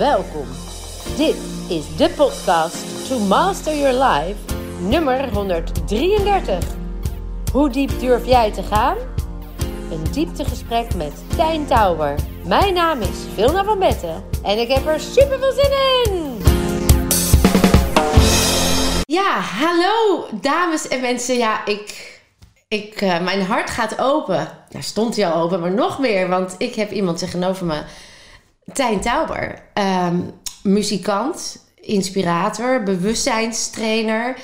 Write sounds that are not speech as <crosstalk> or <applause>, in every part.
Welkom. Dit is de podcast To Master Your Life, nummer 133. Hoe diep durf jij te gaan? Een dieptegesprek met Tijn Tauber. Mijn naam is Vilna van Betten en ik heb er super veel zin in. Ja, hallo dames en mensen. Ja, ik, ik, eh, mijn hart gaat open. Nou stond hij al open, maar nog meer. Want ik heb iemand tegenover me. Tijn Tauber. Ehm, muzikant, inspirator, bewustzijnstrainer.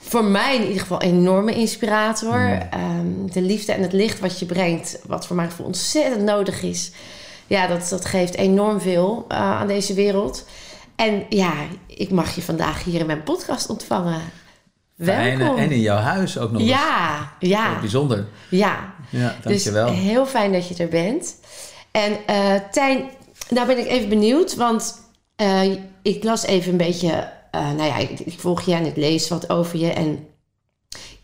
Voor mij in ieder geval een enorme inspirator. Ehm, de liefde en het licht wat je brengt, wat voor mij voor ontzettend nodig is. Ja, dat, dat geeft enorm veel eh, aan deze wereld. En ja, ik mag je vandaag hier in mijn podcast ontvangen. Welkom. En in jouw huis ook nog eens. Ja, ja, Heel bijzonder. ja. Ja, Dus dankjewel. heel fijn dat je er bent. En eh Tijn, nou ben ik even benieuwd, want eh, ik las even een beetje, eh, nou ja, ik, ik volg je en ik lees wat over je. En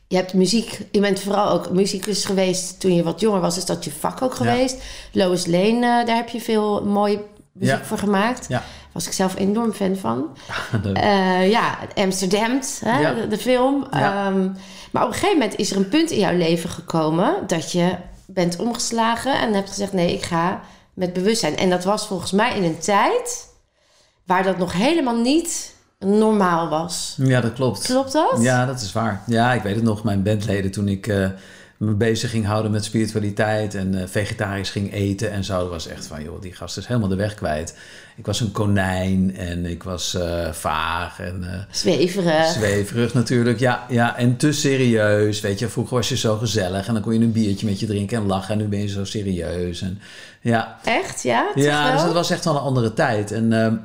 je hebt muziek, je bent vooral ook muzikus geweest toen je wat jonger was, is dat je vak ook geweest. Lois Lane, eh, daar heb je veel mooie muziek Ja. voor gemaakt. Ja. Was ik zelf enorm fan van. <laughs> Ja, Amsterdam, hè, Ja. de, de film. Ja. Ehm, maar op een gegeven moment is er een punt in jouw leven gekomen dat je bent omgeslagen en hebt gezegd: nee, ik ga met bewustzijn. En dat was volgens mij in een tijd waar dat nog helemaal niet normaal was. ja, dat klopt. Klopt dat? Ja, dat is waar. Ja, ik weet het nog. Mijn bandleden toen ik eh, me bezig ging houden met spiritualiteit en eh, vegetarisch ging eten en zo. Was echt van, joh, die gast is helemaal de weg kwijt. Ik was een konijn en ik was eh, vaag en eh, Zweverig. zweverig natuurlijk. Ja, ja, en te serieus. Weet je, vroeger was je zo gezellig en dan kon je een biertje met je drinken en lachen. En nu ben je zo serieus. En ja, Echt? Ja? Ja, dus dat was echt wel een andere tijd. En ehm,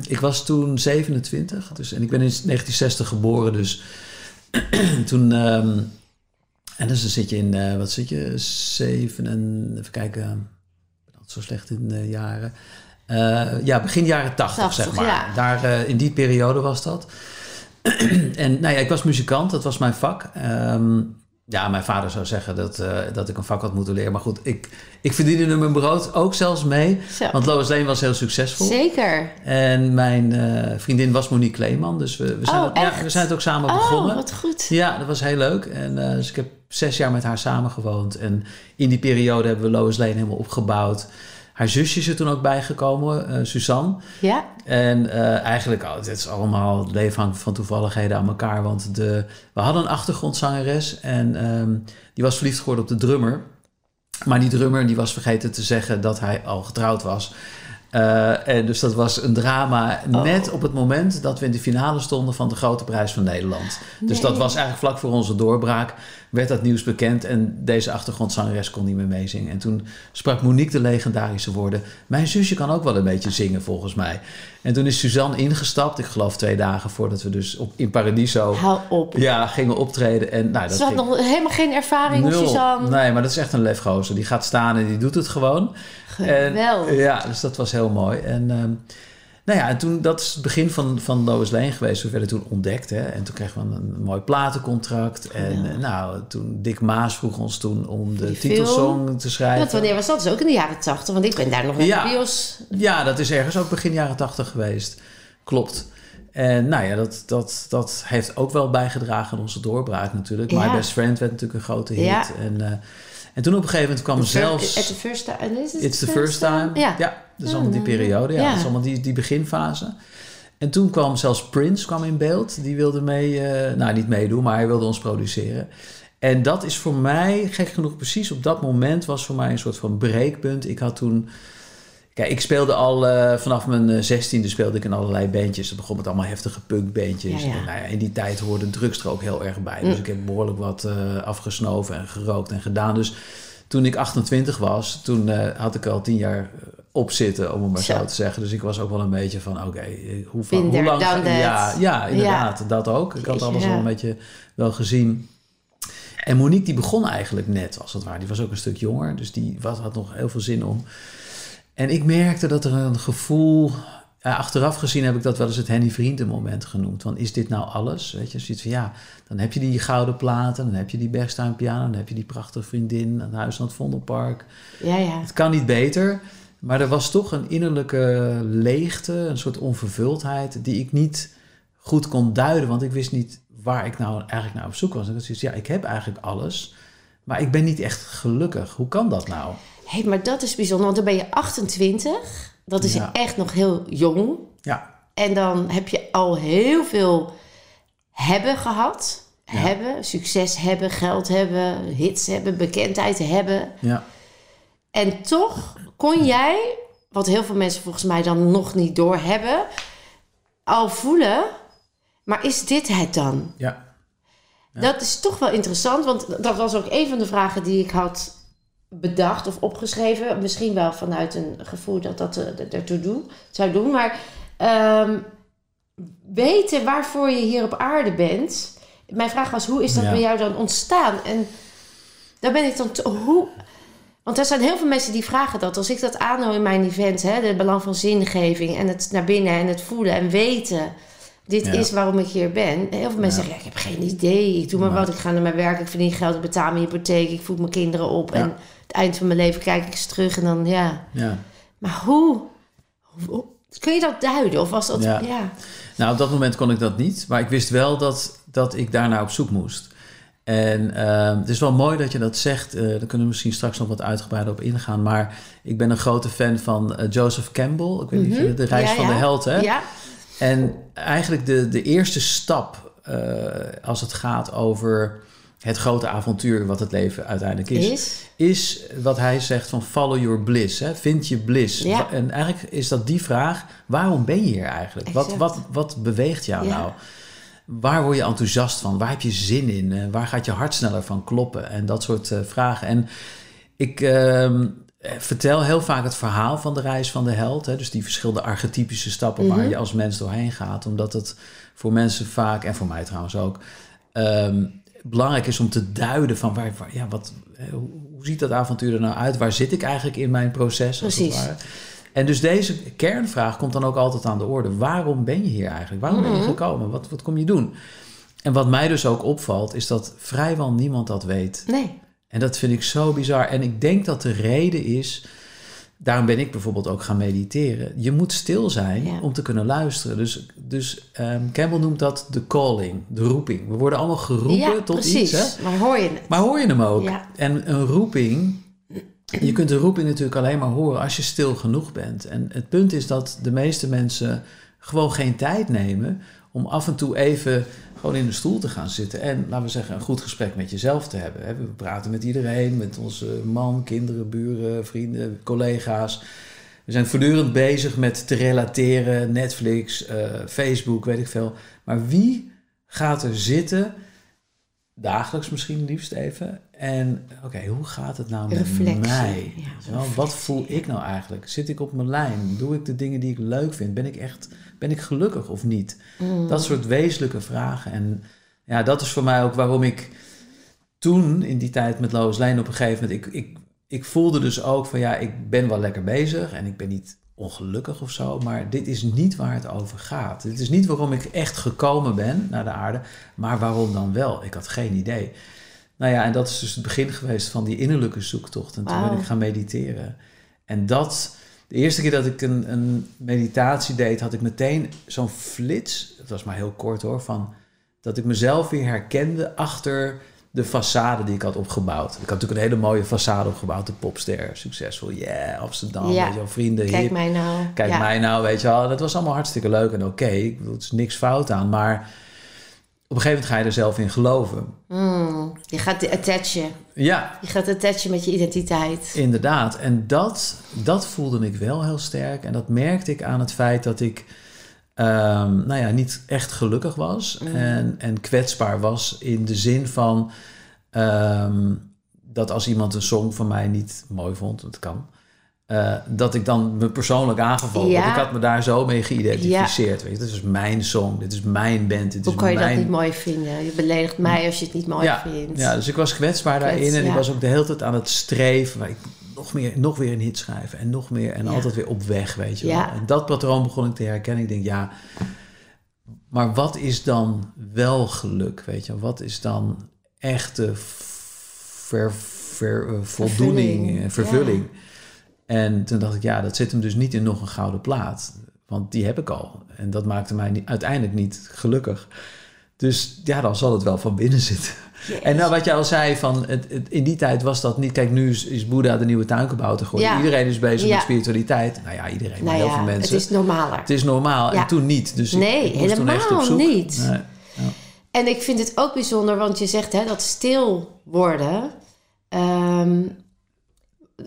<clears throat> ik was toen 27. Dus, en ik ben in 1960 geboren. Dus <clears throat> toen... ehm, en dus dan zit je in... eh, wat zit je? Zeven en... Even kijken. Altijd zo slecht in de jaren. Eh, ja, begin jaren 80, 80, zeg maar. ja. Daar, eh, in die periode was dat. <clears throat> en nou ja, ik was muzikant. Dat was mijn vak. Ehm, ja, mijn vader zou zeggen dat, eh, dat ik een vak had moeten leren. Maar goed, ik, ik verdiende er mijn brood ook zelfs mee. Zo. Want Lois Lane was heel succesvol. Zeker. En mijn vriendin was Monique Kleeman. Dus we, we, zijn, Oh, het, ja, echt? we zijn het ook samen Oh, begonnen. wat goed. Ja, dat was heel leuk. En, dus ik heb zes jaar met haar samengewoond. En in die periode hebben we Lois Lane helemaal opgebouwd. Haar zusje is er toen ook bijgekomen, eh Suzanne. Ja? En eh, eigenlijk, oh, het is allemaal het leven hangt van toevalligheden aan elkaar. Want de, we hadden een achtergrondzangeres en ehm, die was verliefd geworden op de drummer. Maar die drummer die was vergeten te zeggen dat hij al getrouwd was. Eh, en dus dat was een drama Oh. net op het moment dat we in de finale stonden van de Grote Prijs van Nederland. Dus dat was eigenlijk vlak voor onze doorbraak werd dat nieuws bekend en deze achtergrondzangeres kon niet meer meezingen. En toen sprak Monique de legendarische woorden, mijn zusje kan ook wel een beetje zingen volgens mij. En toen is Suzanne ingestapt, ik geloof twee dagen voordat we dus op, in Paradiso Hou op. ja, gingen optreden. En, nou, dat Ze had ging- nog helemaal geen ervaring, Nul. Suzanne. Nee, maar dat is echt een lefgozer. Die gaat staan en die doet het gewoon. Geweldig. En, ja, dus dat was heel mooi. En ehm, nou ja, en toen, dat is het begin van, van Lois Lane geweest. We werden toen ontdekt. Hè? En toen kregen we een, een mooi platencontract. En eh, nou, toen Dick Maas vroeg ons toen om de Die titelsong te schrijven. want wanneer was dat? Dat is ook in de jaren tachtig, want ik ben daar nog met Ja. de bios. Ja, dat is ergens ook begin jaren tachtig geweest. Klopt. En nou ja, dat, dat, dat heeft ook wel bijgedragen aan onze doorbraak natuurlijk. My Best Friend werd natuurlijk een grote hit. En, eh, en toen op een gegeven moment kwam er zelfs... At the first time. Is it It's the first time. Ja. dat is allemaal die periode. Ja, Ja. dat is allemaal die, die beginfase. En toen kwam zelfs Prince kwam in beeld. Die wilde mee, eh, nou niet meedoen, maar hij wilde ons produceren. En dat is voor mij, gek genoeg, precies op dat moment was voor mij een soort van breekpunt. Ik had toen, kijk, ik speelde al eh, vanaf mijn eh, zestiende speelde ik in allerlei bandjes. Dat begon met allemaal heftige punkbandjes. Ja, ja. En nou ja, in die tijd hoorde drugs er ook heel erg bij. Dus Mm. ik heb behoorlijk wat eh, afgesnoven en gerookt en gedaan. Dus toen ik 28 was, toen had ik al tien jaar eh, op zitten, om het maar zo, Zo. te zeggen. Dus ik was ook wel een beetje van, oké, hoe, lang... that. Ja, ja, inderdaad, dat ook. Ik had alles wel een beetje wel gezien. En Monique die begon eigenlijk net, als het ware. Die was ook een stuk jonger, dus die was, had nog heel veel zin om. En ik merkte dat er een gevoel... Ja, achteraf gezien heb ik dat wel eens het Henny Vrienden moment genoemd. Van, is dit nou alles? Weet je, zoiets van, ja, dan heb je die gouden platen... dan heb je die Bergstein piano... dan heb je die prachtige vriendin... het huis aan het Vondelpark. Ja, ja. Het kan niet beter. Maar er was toch een innerlijke leegte, een soort onvervuldheid, die ik niet goed kon duiden. Want ik wist niet waar ik nou eigenlijk naar op zoek was. En ik dacht, ja, ik heb eigenlijk alles, maar ik ben niet echt gelukkig. Hoe kan dat nou? Hé, hey, maar dat is bijzonder, want dan ben je 28. Dat is Ja. echt nog heel jong. Ja, En dan heb je al heel veel hebben gehad. Ja. Hebben, succes hebben, geld hebben, hits hebben, bekendheid hebben. ja, En toch kon jij, wat heel veel mensen volgens mij dan nog niet doorhebben, al voelen. Maar is dit het dan? ja. Dat is toch wel interessant, want dat was ook een van de vragen die ik had bedacht of opgeschreven. Misschien wel vanuit een gevoel dat dat er- ertoe zou doen. Maar ehm, weten waarvoor je hier op aarde bent. Mijn vraag was, hoe is dat Ja. bij jou dan ontstaan? En daar ben ik dan... hoe... Want er zijn heel veel mensen die vragen dat. Als ik dat aanhoor in mijn event, hè, de belang van zingeving... en het naar binnen en het voelen en weten... dit Ja. is waarom ik hier ben. Heel veel mensen Ja. zeggen, ik heb geen idee. Ik doe maar Maar- wat, ik ga naar mijn werk, ik verdien geld... ik betaal mijn hypotheek, ik voed mijn kinderen op... En het eind van mijn leven kijk ik eens terug en dan, ja... ja. Maar hoe, hoe- kun je dat duiden? Of was dat... Ja. Ja. Nou, op dat moment kon ik dat niet. Maar ik wist wel dat, dat ik daarnaar op zoek moest. En ehm, het is wel mooi dat je dat zegt. Eh, daar kunnen we misschien straks nog wat uitgebreider op ingaan. Maar ik ben een grote fan van eh, Joseph Campbell. Ik weet niet of je de reis Mhm. Ja, van ja. de held, hè? Ja, En eigenlijk de, de eerste stap eh, als het gaat over het grote avontuur wat het leven uiteindelijk is, is... is wat hij zegt van follow your bliss. Hè? Vind je bliss. Ja. En eigenlijk is dat die vraag, waarom ben je hier eigenlijk? Wat, Exact. wat, wat beweegt jou Ja. nou? Waar word je enthousiast van? Waar heb je zin in? Eh, waar gaat je hart sneller van kloppen? En dat soort eh, vragen. En ik ehm, eh, vertel heel vaak het verhaal van de reis van de held. Hè? Dus die verschillende archetypische stappen waar Mhm. je als mens doorheen gaat. Omdat het voor mensen vaak, en voor mij trouwens ook, ehm, belangrijk is om te duiden van waar, waar- ja, wat, hè, hoe, ziet dat avontuur er nou uit? Waar zit ik eigenlijk in mijn proces? als het Precies. En dus deze kernvraag komt dan ook altijd aan de orde. Waarom ben je hier eigenlijk? Waarom ben je Mhm. gekomen? Wat, wat kom je doen? En wat mij dus ook opvalt, is dat vrijwel niemand dat weet. Nee. En dat vind ik zo bizar. En ik denk dat de reden is. Daarom ben ik bijvoorbeeld ook gaan mediteren. Je moet stil zijn Ja. om te kunnen luisteren. Dus, dus ehm, Campbell noemt dat de calling, de roeping. We worden allemaal geroepen ja, tot precies. iets. Hè? Maar hoor je het? Maar hoor je hem ook? Ja. En een roeping, je kunt de roeping natuurlijk alleen maar horen als je stil genoeg bent. En het punt is dat de meeste mensen gewoon geen tijd nemen om af en toe even gewoon in de stoel te gaan zitten. En laten we zeggen, een goed gesprek met jezelf te hebben. We praten met iedereen, met onze man, kinderen, buren, vrienden, collega's. We zijn voortdurend bezig met te relateren, Netflix, eh, Facebook, weet ik veel. Maar wie gaat er zitten, dagelijks misschien liefst even, en oké, hoe gaat het nou met Reflectie. mij? Ja, Wat voel ik nou eigenlijk? Zit ik op mijn lijn? Doe ik de dingen die ik leuk vind? Ben ik echt, ben ik gelukkig of niet? Mm. Dat soort wezenlijke vragen. En ja, dat is voor mij ook waarom ik toen in die tijd met Lois Lane op een gegeven moment, ik, ik, ik voelde dus ook van ja, ik ben wel lekker bezig en ik ben niet ongelukkig of zo, maar dit is niet waar het over gaat. Dit is niet waarom ik echt gekomen ben naar de aarde, maar waarom dan wel? Ik had geen idee. Nou ja, en dat is dus het begin geweest van die innerlijke zoektocht. En toen ben ik gaan mediteren. En dat, de eerste keer dat ik een, een meditatie deed, had ik meteen zo'n flits. Het was maar heel kort hoor, van dat ik mezelf weer herkende achter de façade die ik had opgebouwd. Ik had natuurlijk een hele mooie façade opgebouwd, de popster, succesvol, yeah, Amsterdam, Ja. weet je wel, vrienden, Kijk hip. mij nou. Kijk ja. mij nou, weet je wel. Dat was allemaal hartstikke leuk en oké. Ik bedoel, Er is niks fout aan, maar op een gegeven moment ga je er zelf in geloven. Mm, je gaat attachen. Ja, Je gaat attachen met je identiteit. inderdaad. En dat, dat voelde ik wel heel sterk. En dat merkte ik aan het feit dat ik ehm, nou ja, niet echt gelukkig was. Mm. En, en kwetsbaar was in de zin van ehm, dat als iemand een song van mij niet mooi vond, dat kan. Eh, dat ik dan me persoonlijk aangevallen. Ja. Want ik had me daar zo mee geïdentificeerd. Weet je, dit is mijn song, dit is mijn band, dit Hoe is kan je mijn dat niet mooi vinden? Je beledigt mij als je het niet mooi ja, vindt. Ja, dus ik was kwetsbaar Kwets, daarin en ik was ook de hele tijd aan het streven. Maar ik nog, meer, nog weer een hit schrijven en nog meer en altijd weer op weg, weet je wel. En dat patroon begon ik te herkennen. Ik denk, ja, maar wat is dan wel geluk, weet je? Wat is dan echte ver, ver, eh, voldoening, Vervulling, eh, vervulling? En toen dacht ik, ja, dat zit hem dus niet in nog een gouden plaat. Want die heb ik al. En dat maakte mij niet, uiteindelijk niet gelukkig. Dus ja, dan zal het wel van binnen zitten. En nou, wat jij al zei, van het, het- in die tijd was dat niet... Kijk, nu is, is Boeddha de nieuwe tuinkabouter geworden. Ja. Iedereen is bezig Ja. met spiritualiteit. Nou ja, iedereen, Nou heel ja, veel mensen. het is normaler. Het is normaal. En toen niet. Dus ik- Nee, ik, moest toen echt op helemaal niet. Nee. En ik vind het ook bijzonder, want je zegt hè, dat stil worden. Ehm,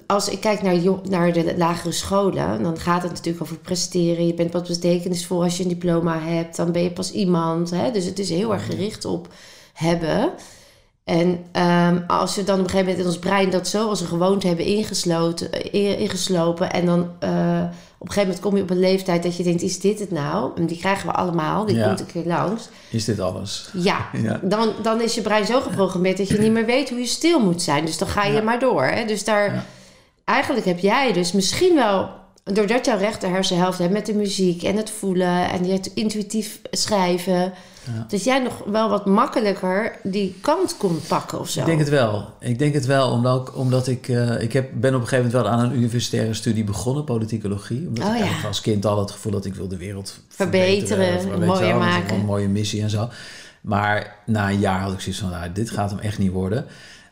als ik kijk naar, jong- naar de lagere scholen, dan gaat het natuurlijk over presteren. Je bent wat betekenisvol als je een diploma hebt. Dan ben je pas iemand. Hè? Dus het is heel erg gericht op hebben. En ehm, als we dan op een gegeven moment in ons brein dat zo als een gewoonte hebben ingesloten, eh, ingeslopen. En dan eh, op een gegeven moment kom je op een leeftijd dat je denkt, is dit het nou? En die krijgen we allemaal, die Ja. komt een keer langs. Is dit alles? Ja, Ja. Dan, dan is je brein zo geprogrammeerd dat je niet meer weet hoe je stil moet zijn. Dus dan ga je Ja. maar door. Hè? Dus daar. Eigenlijk heb jij dus misschien wel, doordat jouw rechter hersenhelft hebt met de muziek en het voelen en je het intuïtief schrijven, Ja. dat jij nog wel wat makkelijker die kant kon pakken of zo. Ik denk het wel. Ik denk het wel, omdat, omdat ik... eh, ik heb, ben op een gegeven moment wel aan een universitaire studie begonnen, politicologie. Omdat Oh, ik ja. als kind al het gevoel dat ik wil de wereld Verbeteren, mooier maken. Een mooie missie en zo. Maar na een jaar had ik zoiets van, nou, dit gaat hem echt niet worden.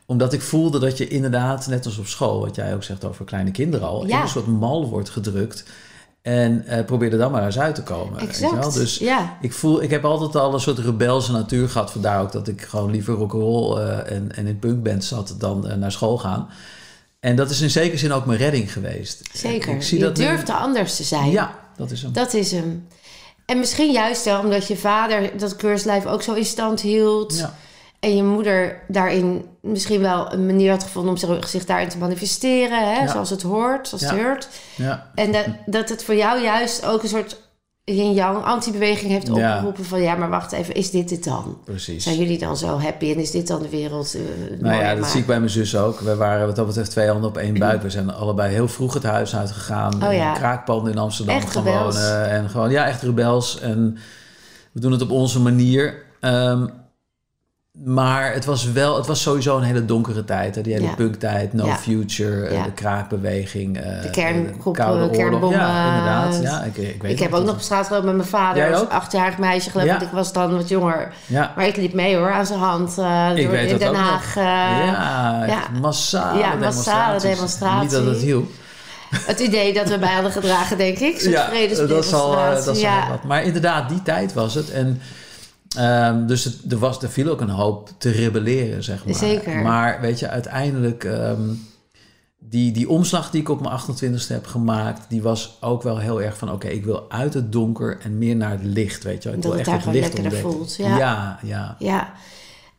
Omdat ik voelde dat je inderdaad, net als op school, wat jij ook zegt over kleine kinderen al, Ja. in een soort mal wordt gedrukt. En eh probeer er dan maar eens uit te komen. weet je wel. exact. Dus ja. ik voel, ik heb altijd al een soort rebelse natuur gehad. Vandaar ook dat ik gewoon liever rock'n'roll eh en, en in punkband zat dan eh, naar school gaan. En dat is in zekere zin ook mijn redding geweest. Zeker. Ik zie je dat nu- durfde anders te zijn. Ja, dat is hem. Dat is hem. En misschien juist wel omdat je vader dat keurslijf ook zo in stand hield. Ja, En je moeder daarin misschien wel een manier had gevonden om zich, daarin te manifesteren, hè? Ja. zoals het hoort, zoals Ja. het hoort. ja, En dat, dat het voor jou juist ook een soort yin-yang anti-beweging heeft opgeroepen van ja, maar wacht even, is dit het dan? precies. Zijn jullie dan zo happy en is dit dan de wereld? eh, Nou ja, dat zie ik bij mijn zus ook. We waren wat dat betreft twee handen op één buik. <clears throat> We zijn allebei heel vroeg het huis uitgegaan. Oh ja. Kraakpanden in Amsterdam Echt gaan rebels. wonen. En gewoon, ja, echt rebels. En we doen het op onze manier. Ehm, maar het was wel, het was sowieso een hele donkere tijd. Hè? Die hele Ja. punktijd, No Ja. Future, eh, Ja. de kraakbeweging. eh, De kerngroep, Koude eh, kernbommen. Ja, inderdaad. Ja, ik, ik weet Ik heb ook nog op straat gelopen met mijn vader. Jij als achtjarig meisje geloof ik. Ik was dan wat jonger. Maar ik liep mee hoor, aan zijn hand. Ik door, weet in Den. Haag. ja, massale Ja, massale demonstraties. demonstratie. Niet dat het hielp. Het idee dat we bij hadden gedragen, denk ik. Zo'n ja, dat ja. wat. Maar inderdaad, die tijd was het. En ehm, dus het, er, was, er viel ook een hoop te rebelleren, zeg maar. Zeker. Maar weet je, uiteindelijk... ehm, die, die omslag die ik op mijn 28e heb gemaakt... die was ook wel heel erg van... oké, ik wil uit het donker en meer naar het licht, weet je wel. Ik Dat wil echt het licht lekkerder ontdekken. voelt, ja. ja, ja. Ja.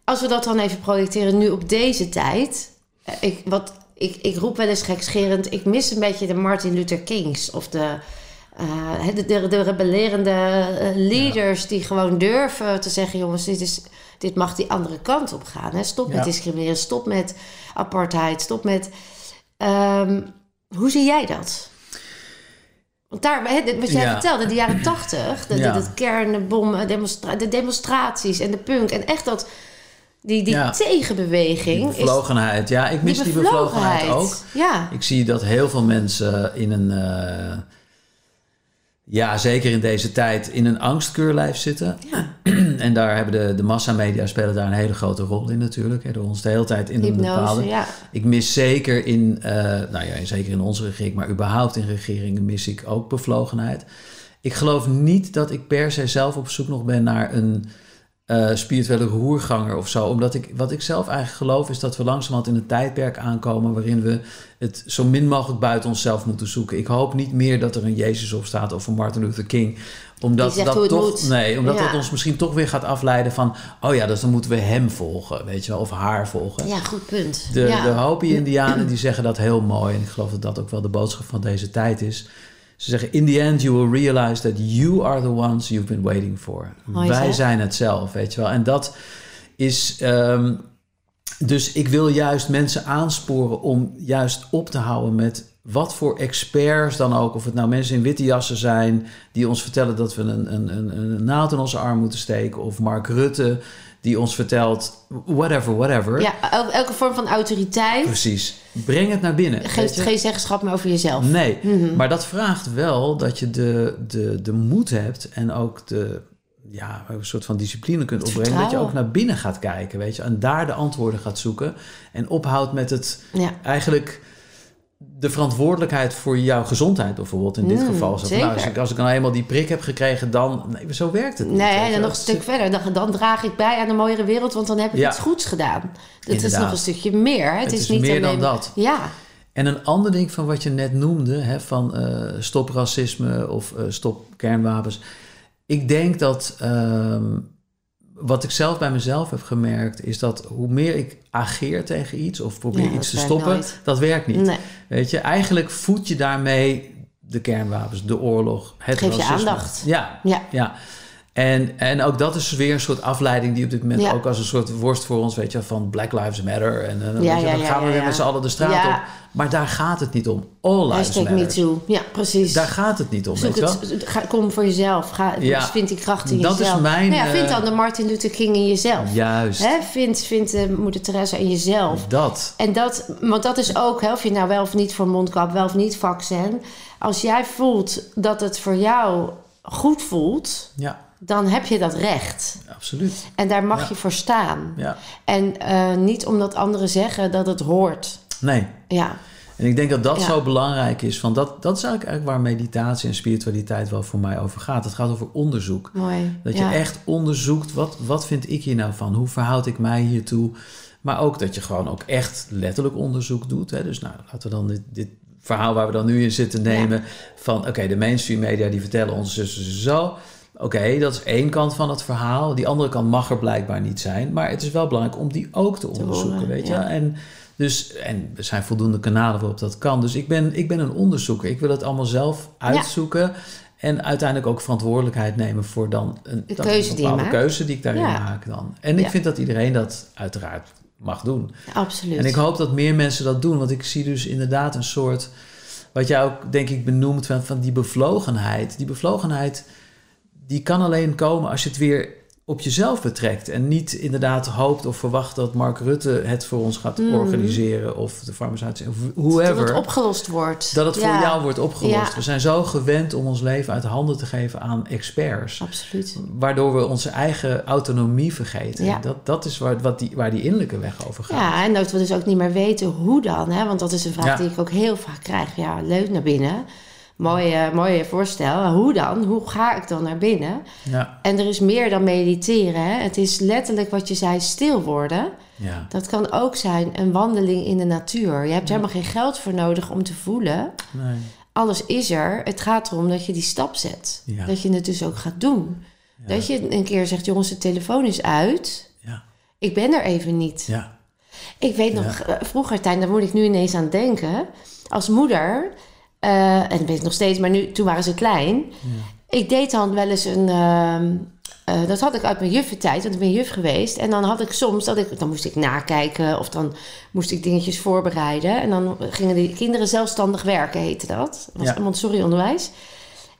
Als we dat dan even projecteren nu op deze tijd. eh, Ik, wat, ik, ik roep wel eens gekscherend. Ik mis een beetje de Martin Luther Kings. Of de, eh, de, de, de rebellerende eh, leaders die gewoon durven te zeggen... jongens, dit, is, dit mag die andere kant op gaan. Hè? Stop met discrimineren, stop met apartheid, stop met... Ehm, hoe zie jij dat? Want daar, hè, wat jij Ja. vertelde, de jaren tachtig, de, de, kernbommen, demonstra de demonstraties en de punk en echt dat, die, die Ja. tegenbeweging. Die bevlogenheid. Ja, ik mis die bevlogenheid ook. Ja, Ik zie dat heel veel mensen in een... eh, ja, zeker in deze tijd in een angstkeurlijf zitten. ja. <clears throat> En daar hebben de, de massamedia spelen daar een hele grote rol in natuurlijk. Hè, door ons de hele tijd in een hypnose, bepaalde... ja. Ik mis zeker in, eh, nou ja, zeker in onze regering, maar überhaupt in regeringen mis ik ook bevlogenheid. Ik geloof niet dat ik per se zelf op zoek nog ben naar een eh, spirituele roerganger of zo. Omdat ik, wat ik zelf eigenlijk geloof, is dat we langzamerhand in een tijdperk aankomen waarin we het zo min mogelijk buiten onszelf moeten zoeken. Ik hoop niet meer dat er een Jezus op staat of een Martin Luther King. Omdat dat toch, moet. nee, omdat Ja. dat ons misschien toch weer gaat afleiden van, oh ja, dus dan moeten we hem volgen, weet je wel, of haar volgen. ja, goed punt. De, ja. de Hopi-Indianen die zeggen dat heel mooi. En ik geloof dat dat ook wel de boodschap van deze tijd is. Ze zeggen, in the end you will realize that you are the ones you've been waiting for. Mooi, Wij zijn het zelf, weet je wel. En dat is... ehm, dus ik wil juist mensen aansporen om juist op te houden met wat voor experts dan ook. Of het nou mensen in witte jassen zijn die ons vertellen dat we een, een, een, een naald in onze arm moeten steken. Of Mark Rutte die ons vertelt, whatever, whatever. Ja, el- elke vorm van autoriteit Precies. Breng het naar binnen. je? geen zeggenschap meer over jezelf. Nee, Mhm. maar dat vraagt wel dat je de, de, de moed hebt en ook de, ja, een soort van discipline kunt Het opbrengen. Dat je ook naar binnen gaat kijken, weet je. En daar de antwoorden gaat zoeken. En ophoudt met het Ja. eigenlijk de verantwoordelijkheid voor jouw gezondheid bijvoorbeeld. In dit Mm, geval. Zo nou, als, ik, als ik dan eenmaal die prik heb gekregen, dan... Nee, zo werkt het niet. Nee, en dan nog een stuk verder. Dan, dan draag ik bij aan een mooiere wereld, want dan heb ik Ja. iets goeds gedaan. Het is nog een stukje meer. hè. Het, Het is, is niet meer dan alleen... dat. Ja, En een ander ding van wat je net noemde, hè, van eh, stop racisme of eh, stop kernwapens. Ik denk dat ehm, wat ik zelf bij mezelf heb gemerkt, is dat hoe meer ik ageer tegen iets of probeer Ja, iets te stoppen, nooit. dat werkt niet. nee. Weet je, eigenlijk voed je daarmee de kernwapens, de oorlog, het Geef je racisme. aandacht. Ja, Ja. ja. En, en ook dat is weer een soort afleiding die op dit moment Ja. ook als een soort worst voor ons, weet je, van Black Lives Matter. En eh, dan, Ja, weet je, ja, dan ja, gaan we weer met z'n allen de straat op. Maar daar gaat het niet om. All lives Hashtag matter. me too. Ja, precies. Daar gaat het niet om, Zoek weet wel? het, ga, kom voor jezelf. Ga, Ja. Vind die kracht in Dat is mijn, Nou ja, vind eh, dan de Martin Luther King in jezelf. Juist, Hè? Vind, vind de moeder Teresa in jezelf. dat. En dat, want dat is ook, hè, of je nou wel of niet voor mondkap, wel of niet vaccin. Als jij voelt dat het voor jou goed voelt, Ja, dan heb je dat recht. absoluut. En daar mag Ja. je voor staan. Ja. En eh, niet omdat anderen zeggen dat het hoort. Nee. Ja, En ik denk dat dat Ja. zo belangrijk is. Van dat, dat is eigenlijk, eigenlijk waar meditatie en spiritualiteit wel voor mij over gaat. Het gaat over onderzoek. mooi. Dat je echt onderzoekt, wat, wat vind ik hier nou van? Hoe verhoud ik mij hiertoe? Maar ook dat je gewoon ook echt letterlijk onderzoek doet. Hè? Dus nou, laten we dan dit, dit verhaal waar we dan nu in zitten nemen. Van oké, de mainstream media die vertellen ons dus zo. Oké, dat is één kant van het verhaal. Die andere kant mag er blijkbaar niet zijn. Maar het is wel belangrijk om die ook te onderzoeken, weet je. ja. En, dus, en er zijn voldoende kanalen waarop dat kan. Dus ik ben, ik ben een onderzoeker. Ik wil het allemaal zelf uitzoeken. En uiteindelijk ook verantwoordelijkheid nemen voor dan een, De dan keuze een die bepaalde maakt. keuze die ik daarin Ja. maak dan. En ik vind dat iedereen dat uiteraard mag doen. Absoluut. En ik hoop dat meer mensen dat doen. Want ik zie dus inderdaad een soort... Wat jij ook, denk ik, benoemt van, van die bevlogenheid. Die bevlogenheid, die kan alleen komen als je het weer op jezelf betrekt. En niet inderdaad hoopt of verwacht dat Mark Rutte het voor ons gaat Mm. organiseren. Of de farmaceutische, of dat whoever. het opgelost wordt. Dat het voor jou wordt opgelost. Ja. We zijn zo gewend om ons leven uit handen te geven aan experts. Absoluut. Waardoor we onze eigen autonomie vergeten. Ja. Dat, dat is waar, wat die, waar die innerlijke weg over gaat. Ja, en dat we dus ook niet meer weten hoe dan. Hè? Want dat is een vraag die ik ook heel vaak krijg. Ja, leuk naar binnen. Mooi, eh, mooi voorstel. Hoe dan? Hoe ga ik dan naar binnen? Ja, En er is meer dan mediteren. Hè? Het is letterlijk wat je zei, stil worden. ja. Dat kan ook zijn een wandeling in de natuur. Je hebt er helemaal geen geld voor nodig om te voelen. Nee. Alles is er. Het gaat erom dat je die stap zet. Ja. Dat je het dus ook gaat doen. Dat je een keer zegt, jongens, de telefoon is uit. Ja. Ik ben er even niet. Ja. Ik weet nog, eh, vroeger tijd, daar moet ik nu ineens aan denken. Als moeder, eh, en dat weet ik nog steeds, maar nu, toen waren ze klein. Ik deed dan wel eens een, ehm, eh, dat had ik uit mijn juffentijd, want ik ben juf geweest. En dan had ik soms, dat ik, dan moest ik nakijken of dan moest ik dingetjes voorbereiden. En dan gingen die kinderen zelfstandig werken, heette dat. Dat was Ja. Montessori-onderwijs.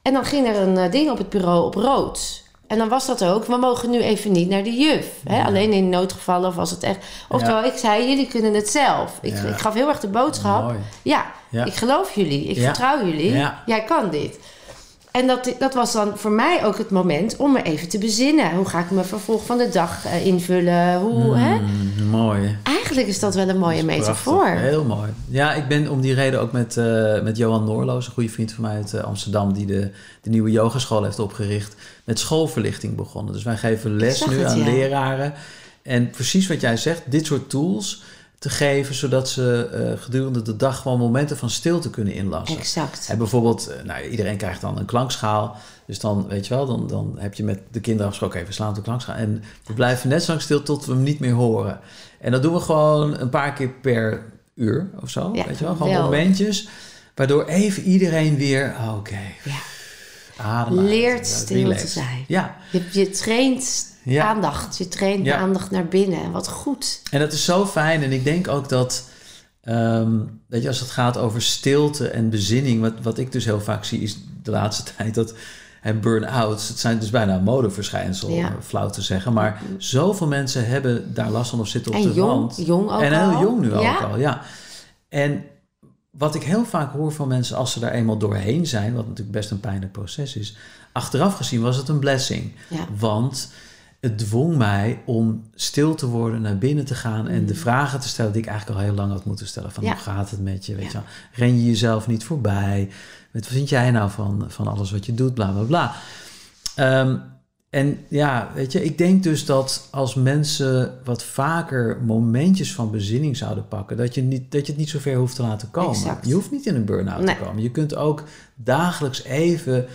En dan ging er een eh, ding op het bureau op rood. En dan was dat ook, we mogen nu even niet naar de juf. Hè? Alleen in noodgevallen of als het echt... Oftewel, ik zei, jullie kunnen het zelf. Ik, Ja. ik gaf heel erg de boodschap. Ja, ik geloof jullie. Ik vertrouw jullie. Jij kan dit. En dat, dat was dan voor mij ook het moment om me even te bezinnen. Hoe ga ik mijn vervolg van de dag eh, invullen? Hoe, hè? Mm, mooi. Eigenlijk is dat wel een mooie metafoor. Heel mooi. Ja, ik ben om die reden ook met, eh, met Johan Noorloos, een goede vriend van mij uit eh, Amsterdam, die de, de nieuwe yogaschool heeft opgericht, met schoolverlichting begonnen. Dus wij geven les nu het, aan ja. leraren. En precies wat jij zegt, dit soort tools te geven, zodat ze eh, gedurende de dag gewoon momenten van stilte kunnen inlassen. Exact. En bijvoorbeeld, eh, nou, iedereen krijgt dan een klankschaal. Dus dan, weet je wel, dan, dan heb je met de kinderen afgesproken... we slaan op de klankschaal. En we blijven net zo lang stil tot we hem niet meer horen. En dat doen we gewoon een paar keer per uur of zo. Ja, weet je wel, gewoon wel. momentjes. Waardoor even iedereen weer, oh, oké, Ja. adem Leert uit, stil relax. te zijn. Ja, Je, je traint Ja. aandacht. Je traint Ja. aandacht naar binnen. En wat goed. En dat is zo fijn. En ik denk ook dat, ehm, weet je, als het gaat over stilte en bezinning, wat, wat ik dus heel vaak zie, is de laatste <laughs> tijd dat En burn-outs, het zijn dus bijna een modeverschijnsel, Ja. flauw te zeggen. Maar zoveel mensen hebben daar last van of zitten op En de jong, rand. jong ook en heel al. jong nu ook al, ja. En wat ik heel vaak hoor van mensen als ze daar eenmaal doorheen zijn, wat natuurlijk best een pijnlijk proces is, achteraf gezien was het een blessing. Ja. Want het dwong mij om stil te worden, naar binnen te gaan en de vragen te stellen die ik eigenlijk al heel lang had moeten stellen. Van Mm. Ja. hoe gaat het met je? Weet Ja. je wel? Ren je jezelf niet voorbij? Wat vind jij nou van, van alles wat je doet? Bla bla bla. Ehm, en ja, weet je, ik denk dus dat als mensen wat vaker momentjes van bezinning zouden pakken, dat je, niet, dat je het niet zo ver hoeft te laten komen. Exact. Je hoeft niet in een burn-out Nee. te komen. Je kunt ook dagelijks even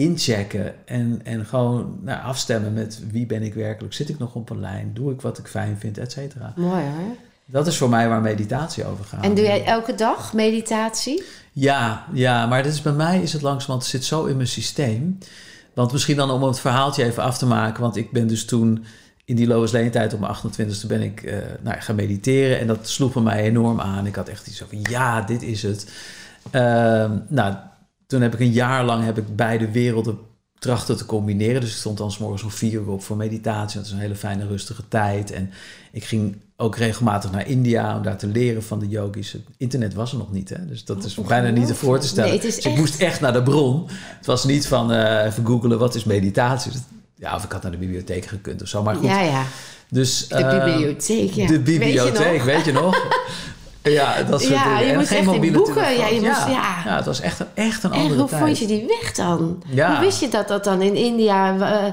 inchecken en, en gewoon nou, afstemmen met wie ben ik werkelijk. Zit ik nog op een lijn? Doe ik wat ik fijn vind, et cetera. Mooi hoor. Dat is voor mij waar meditatie over gaat. En doe jij elke dag meditatie? Ja, ja, maar dit is, bij mij is het langzamerhand, het zit zo in mijn systeem. Want misschien dan om het verhaaltje even af te maken. Want ik ben dus toen in die Lois Lane tijd op mijn 28e ben ik eh, nou, gaan mediteren. En dat sloeg bij mij enorm aan. Ik had echt iets van, ja, dit is het. Ehm, nou, toen heb ik een jaar lang heb ik beide werelden trachten te combineren. Dus ik stond dan 's morgens om vier uur op voor meditatie. Dat is een hele fijne, rustige tijd. En ik ging ook regelmatig naar India om daar te leren van de yogis. Het internet was er nog niet, hè? dus dat is bijna niet te voor te stellen. Nee, dus ik moest echt naar de bron. Het was niet van eh, even googelen wat is meditatie. Ja, of ik had naar de bibliotheek gekund of zo. Maar goed, Ja, ja. dus... De eh, bibliotheek, ja. De Weet je bibliotheek, nog? weet je nog? <laughs> Ja, dat soort Ja, dingen. je En moest geen mobiele boeken. telefoon. Ja, je moest- ja. ja. Het was echt een, echt een En andere hoe tijd. vond je die weg dan? Ja. Hoe wist je dat dat dan in India, eh,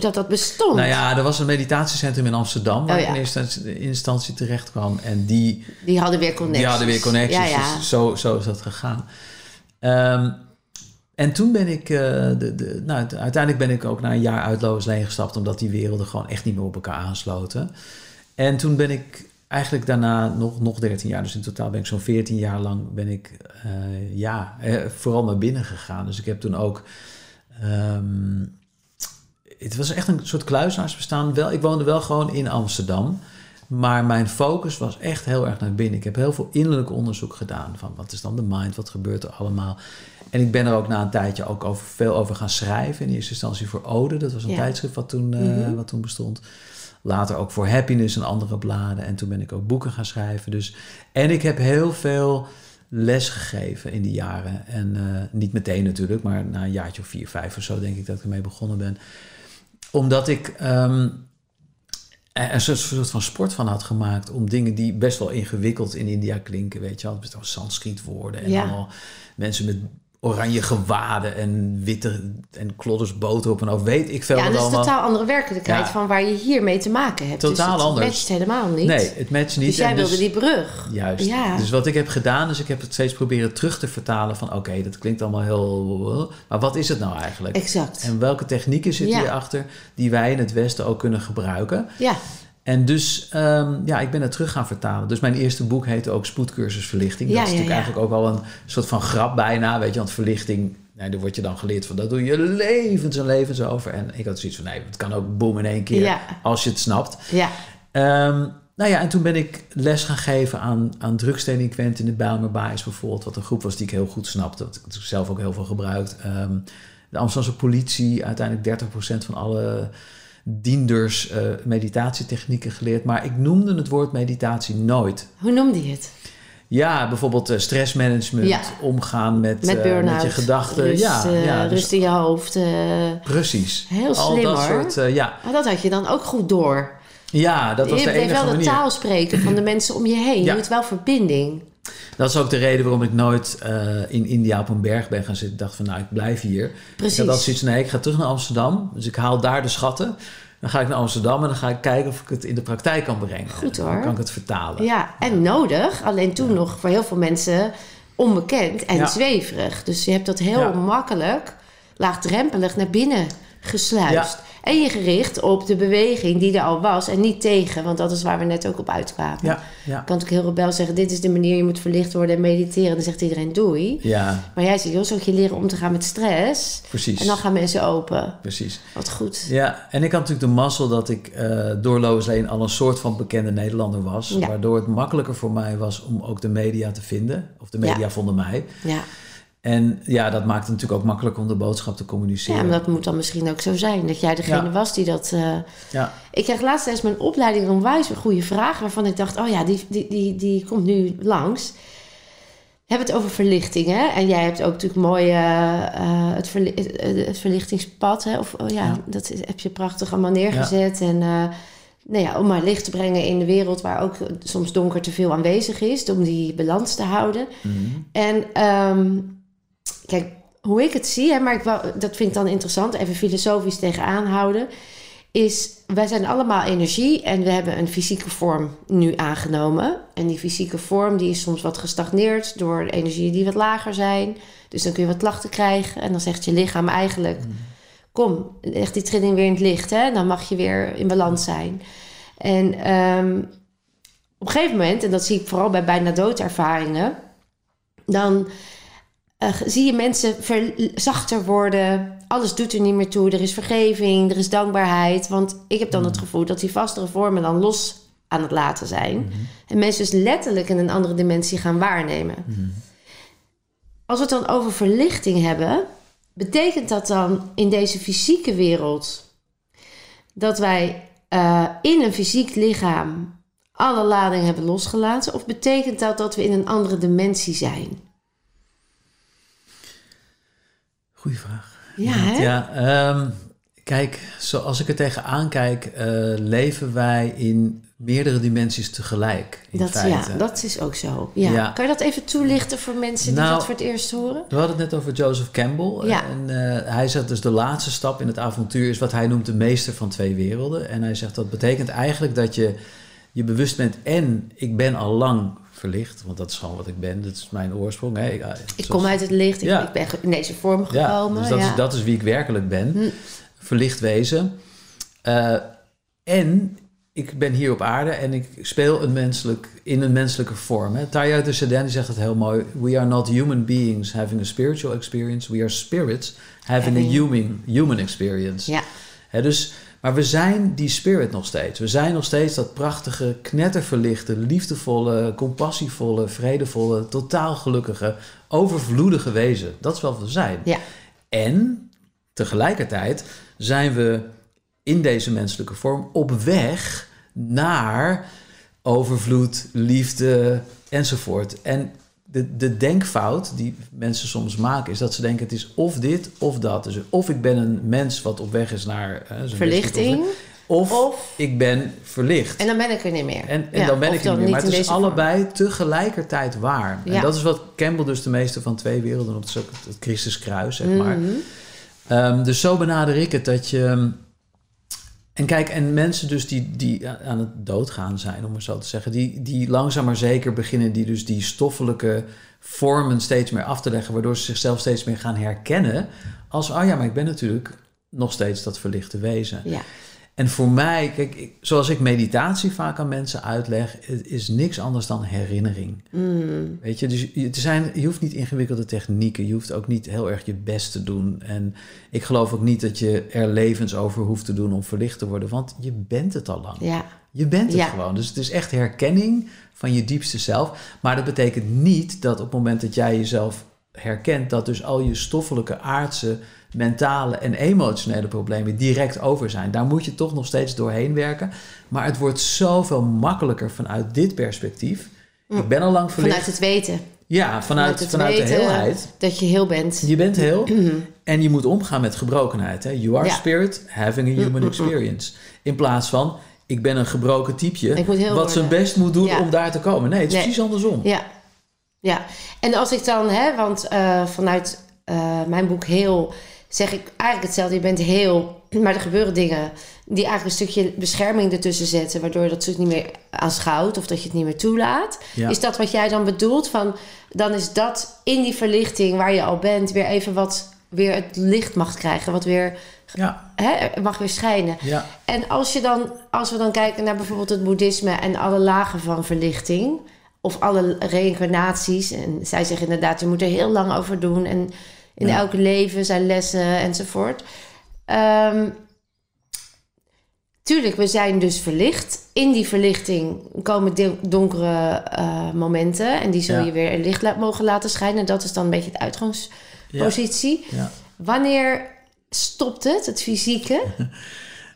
dat dat bestond? Nou ja, er was een meditatiecentrum in Amsterdam waar Oh, ik in eerste instantie- terecht kwam. En die, Die hadden weer connecties. die hadden weer connecties. Ja. Dus zo, zo is dat gegaan. Ehm, en toen ben ik, eh, de, de, nou, de- uiteindelijk ben ik ook na een jaar uit Lois Lane gestapt, omdat die werelden gewoon echt niet meer op elkaar aansloten. En toen ben ik eigenlijk daarna nog, nog 13 jaar, dus in totaal ben ik zo'n 14 jaar lang, ben ik eh, ja, eh, vooral naar binnen gegaan. Dus ik heb toen ook, ehm, het was echt een soort kluisenaarsbestaan. Wel, ik woonde wel gewoon in Amsterdam. Maar mijn focus was echt heel erg naar binnen. Ik heb heel veel innerlijk onderzoek gedaan. Van wat is dan de mind? Wat gebeurt er allemaal? En ik ben er ook na een tijdje ook over, veel over gaan schrijven. In eerste instantie voor Ode. Dat was een Ja. tijdschrift wat toen, eh, Mhm. wat toen bestond. Later ook voor Happiness en andere bladen. En toen ben ik ook boeken gaan schrijven. Dus, en ik heb heel veel les gegeven in die jaren. En eh, niet meteen natuurlijk, maar na een jaartje of vier, vijf of zo denk ik dat ik ermee begonnen ben. Omdat ik er een soort, soort van sport van had gemaakt om dingen die best wel ingewikkeld in India klinken, weet je wel. Best wel Sanskriet woorden en Ja. allemaal mensen met oranje gewaden en witte en klodders boter op en over. Weet ik veel Ja, wat dat is allemaal. totaal andere werkelijkheid Ja. van waar je hiermee te maken hebt. Totaal dus het anders. matcht helemaal niet. Nee, het matcht niet. Dus jij En wilde die brug. Juist. Ja. Dus wat ik heb gedaan, is ik heb het steeds proberen terug te vertalen van... oké, dat klinkt allemaal heel... maar wat is het nou eigenlijk? Exact. En welke technieken zitten Ja. hierachter die wij in het Westen ook kunnen gebruiken? Ja, En dus, ehm, ja, ik ben het terug gaan vertalen. Dus mijn eerste boek heette ook Spoedcursus Verlichting. Ja, dat is ja, natuurlijk ja. eigenlijk ook al een soort van grap bijna, weet je. Want verlichting, nee, daar word je dan geleerd van... dat doe je levens en levens over. En ik had zoiets van, nee, het kan ook boem in één keer... Ja. als je het snapt. ja. Ehm, nou ja, en toen ben ik les gaan geven aan, aan drugsdelinquenten in de Bijlmer Baais bijvoorbeeld. Wat een groep was die ik heel goed snapte. Wat ik zelf ook heel veel gebruikt. Ehm, de Amsterdamse politie, uiteindelijk 30% van alle dienders eh, meditatietechnieken geleerd. Maar ik noemde het woord meditatie nooit. Hoe noemde je het? Ja, bijvoorbeeld eh, stressmanagement, Ja. omgaan met, Met eh, met je gedachten. Rust, ja, ja, dus rust in je hoofd. precies. Heel Al dat hoor. soort, ja. Maar dat had je dan ook goed door. ja, dat was je de bleef enige wel de manier. taal spreken van de mensen om je heen. Ja. Je moet wel verbinding. Dat is ook de reden waarom ik nooit eh, in India op een berg ben gaan zitten. Ik dacht van, nou, ik blijf hier. Precies. Ik had zoiets nee, ik ga terug naar Amsterdam. Dus ik haal daar de schatten. Dan ga ik naar Amsterdam en dan ga ik kijken of ik het in de praktijk kan brengen. Goed, Dan hoor. kan ik het vertalen. Ja, en nodig. Alleen toen nog voor heel veel mensen onbekend en Ja. zweverig. Dus je hebt dat heel Ja. makkelijk, laagdrempelig naar binnen gesluist. En je gericht op de beweging die er al was en niet tegen. Want dat is waar we net ook op uitkwamen. Ja, ja. Je kan natuurlijk heel rebel zeggen, dit is de manier, je moet verlicht worden en mediteren. Dan zegt iedereen doei. ja Maar jij zegt, joh, zou ik je leren om te gaan met stress? precies. En dan gaan mensen open. Precies. Wat goed. Ja, en ik had natuurlijk de mazzel dat ik eh, door Lois Lane al een soort van bekende Nederlander was. Ja. Waardoor het makkelijker voor mij was om ook de media te vinden. Of de media vonden mij. Ja, En ja, dat maakt het natuurlijk ook makkelijk om de boodschap te communiceren. Ja, maar dat moet dan misschien ook zo zijn. Dat jij degene Ja. was die dat... eh, Ja. Ik kreeg laatst tijdens mijn opleiding een onwijs een goede vraag... waarvan ik dacht, oh ja, die, die, die, die komt nu langs. We hebben het over verlichting, hè? En jij hebt ook natuurlijk mooi eh, eh, het, verli- het, het verlichtingspad, hè? Of, oh ja, Ja. dat heb je prachtig allemaal neergezet. En eh, nou ja, om maar licht te brengen in de wereld... waar ook soms donker te veel aanwezig is... om die balans te houden. Mhm. En ehm, kijk, hoe ik het zie, hè, maar ik dat vind ik dan interessant, even filosofisch tegenaan houden, is wij zijn allemaal energie en we hebben een fysieke vorm nu aangenomen. En die fysieke vorm die is soms wat gestagneerd door energieën die wat lager zijn. Dus dan kun je wat klachten krijgen en dan zegt je lichaam eigenlijk, kom, leg die trilling weer in het licht, hè, dan mag je weer in balans zijn. En ehm, op een gegeven moment, en dat zie ik vooral bij bijna doodervaringen, dan eh, zie je mensen zachter worden. Alles doet er niet meer toe. Er is vergeving, er is dankbaarheid. Want ik heb dan het gevoel dat die vastere vormen dan los aan het laten zijn. En mensen dus letterlijk in een andere dimensie gaan waarnemen. Als we het dan over verlichting hebben, betekent dat dan in deze fysieke wereld dat wij eh, in een fysiek lichaam alle lading hebben losgelaten? Of betekent dat dat we in een andere dimensie zijn? Goeie vraag. Ja, hè? Ja, ehm, kijk, zoals ik er tegenaan kijk, eh, leven wij in meerdere dimensies tegelijk. In Dat, feite. ja, dat is ook zo. Ja. Ja. Kan je dat even toelichten voor mensen die Nou, dat voor het eerst horen? We hadden het net over Joseph Campbell. Ja. En eh, hij zegt dus de laatste stap in het avontuur is wat hij noemt de meester van twee werelden. En hij zegt dat betekent eigenlijk dat je je bewust bent en ik ben al lang verlicht. Want dat is gewoon wat ik ben. Dat is mijn oorsprong. Hè. Ik, eh, Ik kom uit het licht, ik, Ja. ik ben in deze vorm Ja, gekomen. dus dat. Is, dat is wie ik werkelijk ben. Hm. Verlicht wezen. Eh, en ik ben hier op aarde en ik speel een menselijk, in een menselijke vorm. Hè. Teilhard de die zegt het heel mooi. We are not human beings having a spiritual experience. We are spirits having a human, human experience. Ja. Hè, dus, maar we zijn die spirit nog steeds. We zijn nog steeds dat prachtige, knetterverlichte, liefdevolle, compassievolle, vredevolle, totaal gelukkige, overvloedige wezen. Dat is wel wat we zijn. Ja. En tegelijkertijd zijn we in deze menselijke vorm op weg naar overvloed, liefde enzovoort. En de, de denkfout die mensen soms maken is dat ze denken het is of dit of dat. Dus of ik ben een mens wat op weg is naar zijn Verlichting. Of, Of- ik ben verlicht. En dan ben ik er niet meer. En, en Ja, dan ben ik er niet meer. Maar het is vorm. allebei tegelijkertijd waar. Ja. En dat is wat Campbell dus de meeste van twee werelden ook het, het Christuskruis, zeg maar. Mhm. Ehm, dus zo benader ik het dat je... En kijk, en mensen dus die, die aan het doodgaan zijn, om maar zo te zeggen... die, die langzaam maar zeker beginnen die dus die stoffelijke vormen steeds meer af te leggen... waardoor ze zichzelf steeds meer gaan herkennen als... oh ja, maar ik ben natuurlijk nog steeds dat verlichte wezen. Ja. En voor mij, kijk, ik- zoals ik meditatie vaak aan mensen uitleg, het is niks anders dan herinnering. Mm. Weet je, dus je, zijn, je hoeft niet ingewikkelde technieken, je hoeft ook niet heel erg je best te doen. En ik geloof ook niet dat je er levens over hoeft te doen om verlicht te worden, want je bent het al lang. Ja. Je bent het Ja. gewoon. Dus het is echt herkenning van je diepste zelf. Maar dat betekent niet dat op het moment dat jij jezelf herkent, dat dus al je stoffelijke, aardse, mentale en emotionele problemen direct over zijn. Daar moet je toch nog steeds doorheen werken. Maar het wordt zoveel makkelijker vanuit dit perspectief. Ik ben al lang verlicht. Vanuit het weten. ja, vanuit, vanuit, de heelheid. Dat je heel bent. Je bent heel en je moet omgaan met gebrokenheid. Hè? You are Ja. spirit, having a human experience. In plaats van, ik ben een gebroken typeje... Wat zijn best moet doen Ja. om daar te komen. Nee, het is Nee. precies andersom. Ja, ja. En als ik dan, hè, want eh, vanuit eh, mijn boek heel zeg ik eigenlijk hetzelfde. Je bent heel, maar er gebeuren dingen die eigenlijk een stukje bescherming ertussen zetten, waardoor je dat stuk niet meer aanschouwt of dat je het niet meer toelaat. Ja. Is dat wat jij dan bedoelt? Van dan is dat in die verlichting waar je al bent weer even wat weer het licht mag krijgen, wat weer Ja, hè, mag weer schijnen. ja. En als, je dan, als we dan kijken naar bijvoorbeeld het boeddhisme en alle lagen van verlichting, of alle reïncarnaties, en zij zeggen inderdaad, je moet er heel lang over doen, en in Ja. elk leven zijn lessen enzovoort. Ehm, tuurlijk, we zijn dus verlicht. In die verlichting komen donkere eh, momenten. En die zul Ja. je weer licht mogen laten schijnen. Dat is dan een beetje de uitgangspositie. Ja. Wanneer stopt het, het fysieke? <laughs>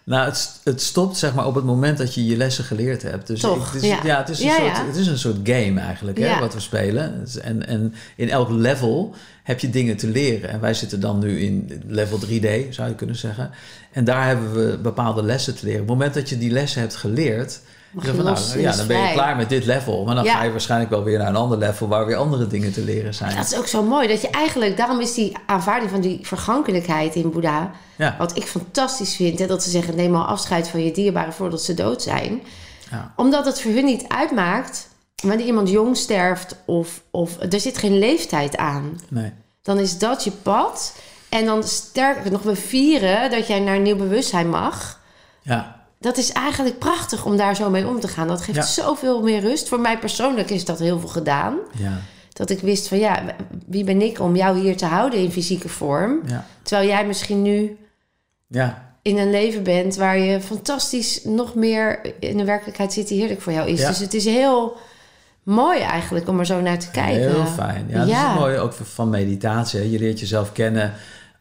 Nou, het, het stopt zeg maar op het moment dat je je lessen geleerd hebt. Dus Toch, ik- ja. ja. het, is een Ja, soort, ja. het is een soort game eigenlijk, hè, wat we spelen. En, en in elk level heb je dingen te leren. En wij zitten dan nu in level 3D, zou je kunnen zeggen. En daar hebben we bepaalde lessen te leren. Op het moment dat je die lessen hebt geleerd... Mag dan je van, los, nou, ja, is dan ben je klaar met dit level. Maar dan Ja. ga je waarschijnlijk wel weer naar een ander level... waar weer andere dingen te leren zijn. Dat is ook zo mooi. Dat je eigenlijk, daarom is die aanvaarding van die vergankelijkheid in Boeddha... Ja. Wat ik fantastisch vind, hè, dat ze zeggen: neem al afscheid van je dierbaren voordat ze dood zijn. Ja. Omdat het voor hun niet uitmaakt wanneer iemand jong sterft of, of er zit geen leeftijd aan. Nee. Dan is dat je pad. En dan sterker nog, we vieren dat jij naar een nieuw bewustzijn mag. Ja. Dat is eigenlijk prachtig om daar zo mee om te gaan. Dat geeft Ja. zoveel meer rust. Voor mij persoonlijk is dat heel veel gedaan. Ja. Dat ik wist van ja, wie ben ik om jou hier te houden in fysieke vorm? Ja. Terwijl jij misschien nu Ja. in een leven bent waar je fantastisch nog meer in de werkelijkheid zit die heerlijk voor jou is. Dus het is heel mooi eigenlijk om er zo naar te kijken. Heel fijn. Ja, dat is het mooie ook van meditatie. Je leert jezelf kennen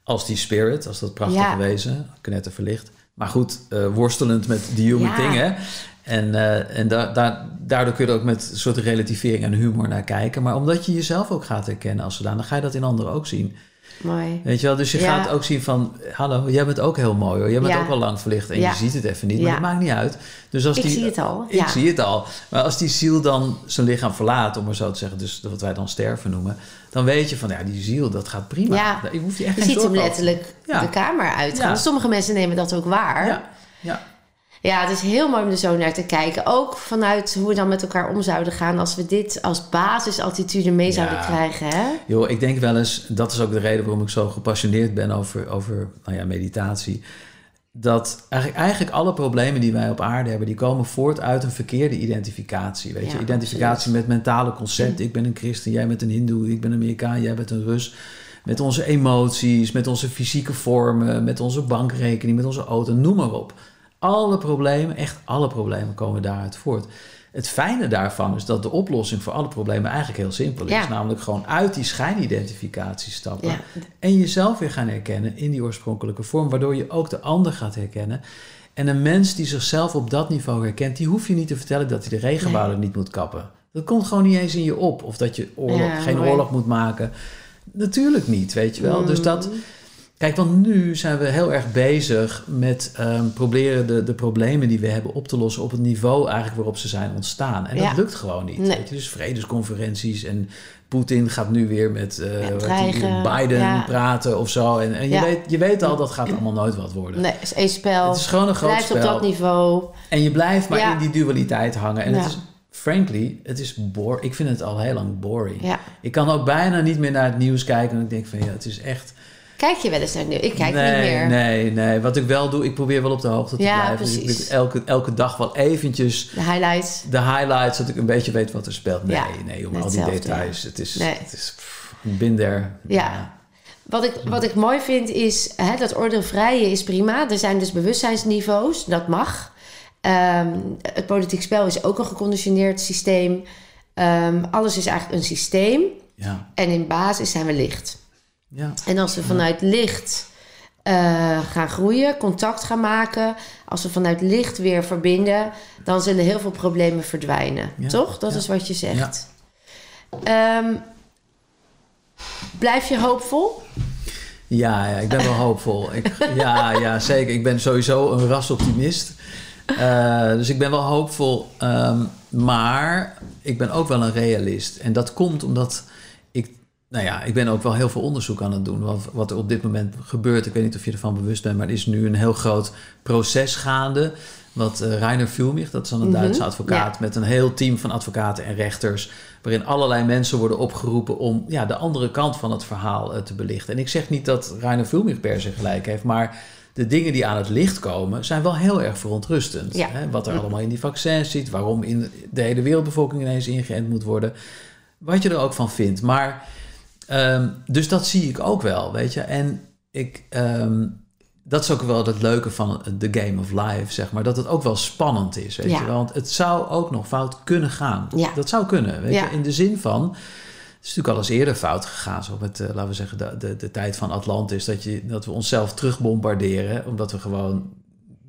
als die spirit, als dat prachtige wezen, knetterverlicht. Maar goed, eh, worstelend met die human Ja. thing, hè. En, eh, en da da- daardoor kun je er ook met een soort relativering en humor naar kijken. Maar omdat je jezelf ook gaat herkennen als zodanig, dan ga je dat in anderen ook zien. Mooi. Weet je wel? Dus je Ja. gaat ook zien van, hallo, jij bent ook heel mooi hoor. Jij bent Ja. ook wel lang verlicht en Ja. je ziet het even niet, maar dat maakt niet uit. Dus als Ik die, zie het al, Ik zie het al. Maar als die ziel dan zijn lichaam verlaat, om maar zo te zeggen, dus wat wij dan sterven noemen, dan weet je van, ja, die ziel, dat gaat prima. Ja. Daar- Je hoeft je echt Je geen ziet hem letterlijk de kamer uitgaan. Sommige mensen nemen dat ook waar. Ja, ja. Het is heel mooi om er zo naar te kijken. Ook vanuit hoe we dan met elkaar om zouden gaan als we dit als basisattitude mee zouden Ja. krijgen. Hè? Joh, ik denk wel eens, dat is ook de reden waarom ik zo gepassioneerd ben over, over nou ja, meditatie. Dat eigenlijk, eigenlijk alle problemen die wij op aarde hebben, die komen voort uit een verkeerde identificatie. Weet je, identificatie met mentale concepten. Ik ben een christen, jij bent een hindoe, ik ben een Amerikaan, jij bent een Rus. Met onze emoties, met onze fysieke vormen, met onze bankrekening, met onze auto, noem maar op. Alle problemen, echt alle problemen komen daaruit voort. Het fijne daarvan is dat de oplossing voor alle problemen eigenlijk heel simpel is. Ja. Namelijk gewoon uit die schijnidentificatie stappen. Ja. En jezelf weer gaan herkennen in die oorspronkelijke vorm. Waardoor je ook de ander gaat herkennen. En een mens die zichzelf op dat niveau herkent, die hoef je niet te vertellen dat hij de regenwouden niet moet kappen. Dat komt gewoon niet eens in je op. Of dat je oorlog, Ja, geen mooi. oorlog moet maken. Natuurlijk niet, weet je wel. Dus dat. Kijk, want nu zijn we heel erg bezig met ehm, proberen de, de problemen die we hebben op te lossen op het niveau eigenlijk waarop ze zijn ontstaan. En Ja. dat lukt gewoon niet. Nee. Weet je? Dus vredesconferenties en Poetin gaat nu weer met eh, Ja, dreigen, die, Biden ja. praten of zo. En, en je, weet, je weet al, dat gaat allemaal nooit wat worden. Nee, het is één spel. Het is gewoon een groot Blijft op dat niveau. En je blijft maar in die dualiteit hangen. En het is, frankly, het is bore. Ik vind het al heel lang boring. Ik kan ook bijna niet meer naar het nieuws kijken. En ik denk van, ja, het is echt... Kijk je wel eens naar nu? Ik kijk nee, niet meer. Nee, nee. Wat ik wel doe, ik probeer wel op de hoogte te Ja, blijven. Dus ik elke, elke dag wel eventjes De highlights. de highlights, dat ik een beetje weet wat er speelt. Nee, Ja, nee, om al die details. Het is, Nee. het is pff, bin there. Ja. Wat ik, wat ik mooi vind is, hè, dat oordeelvrije is prima. Er zijn dus bewustzijnsniveaus, dat mag. Ehm, het politiek spel is ook een geconditioneerd systeem. Ehm, alles is eigenlijk een systeem. Ja, En in basis zijn we licht. Ja. En als we vanuit licht eh, gaan groeien, contact gaan maken, als we vanuit licht weer verbinden, dan zullen heel veel problemen verdwijnen. Ja, Toch? Dat ja. is wat je zegt. Ehm, blijf je hoopvol? Ja, ja, ik ben wel <laughs> hoopvol. Ik, ja, ja, zeker. Ik ben sowieso een rasoptimist. Eh, dus ik ben wel hoopvol. ehm, maar ik ben ook wel een realist. En dat komt omdat. Nou ja, ik ben ook wel heel veel onderzoek aan het doen. Wat, wat er op dit moment gebeurt. Ik weet niet of je ervan bewust bent. Maar er is nu een heel groot proces gaande. Wat eh Reiner Fulmich, dat is dan een Mhm, Duitse advocaat... ja. met een heel team van advocaten en rechters... waarin allerlei mensen worden opgeroepen... om ja, de andere kant van het verhaal eh, te belichten. En ik zeg niet dat Reiner Fulmich per se gelijk heeft... maar de dingen die aan het licht komen... zijn wel heel erg verontrustend. Ja. Hè? Wat er allemaal in die vaccins zit... waarom in de hele wereldbevolking ineens ingeënt moet worden... wat je er ook van vindt. Maar, ehm, dus dat zie ik ook wel, weet je. En ik... ehm, dat is ook wel het leuke van the game of life, zeg maar. Dat het ook wel spannend is, weet Ja. je. Want het zou ook nog fout kunnen gaan. Ja. Dat zou kunnen, weet Ja. je. In de zin van... Het is natuurlijk al eens eerder fout gegaan. Zo met, eh, laten we zeggen, de, de, de tijd van Atlantis. Dat, je, dat we onszelf terugbombarderen. Omdat we gewoon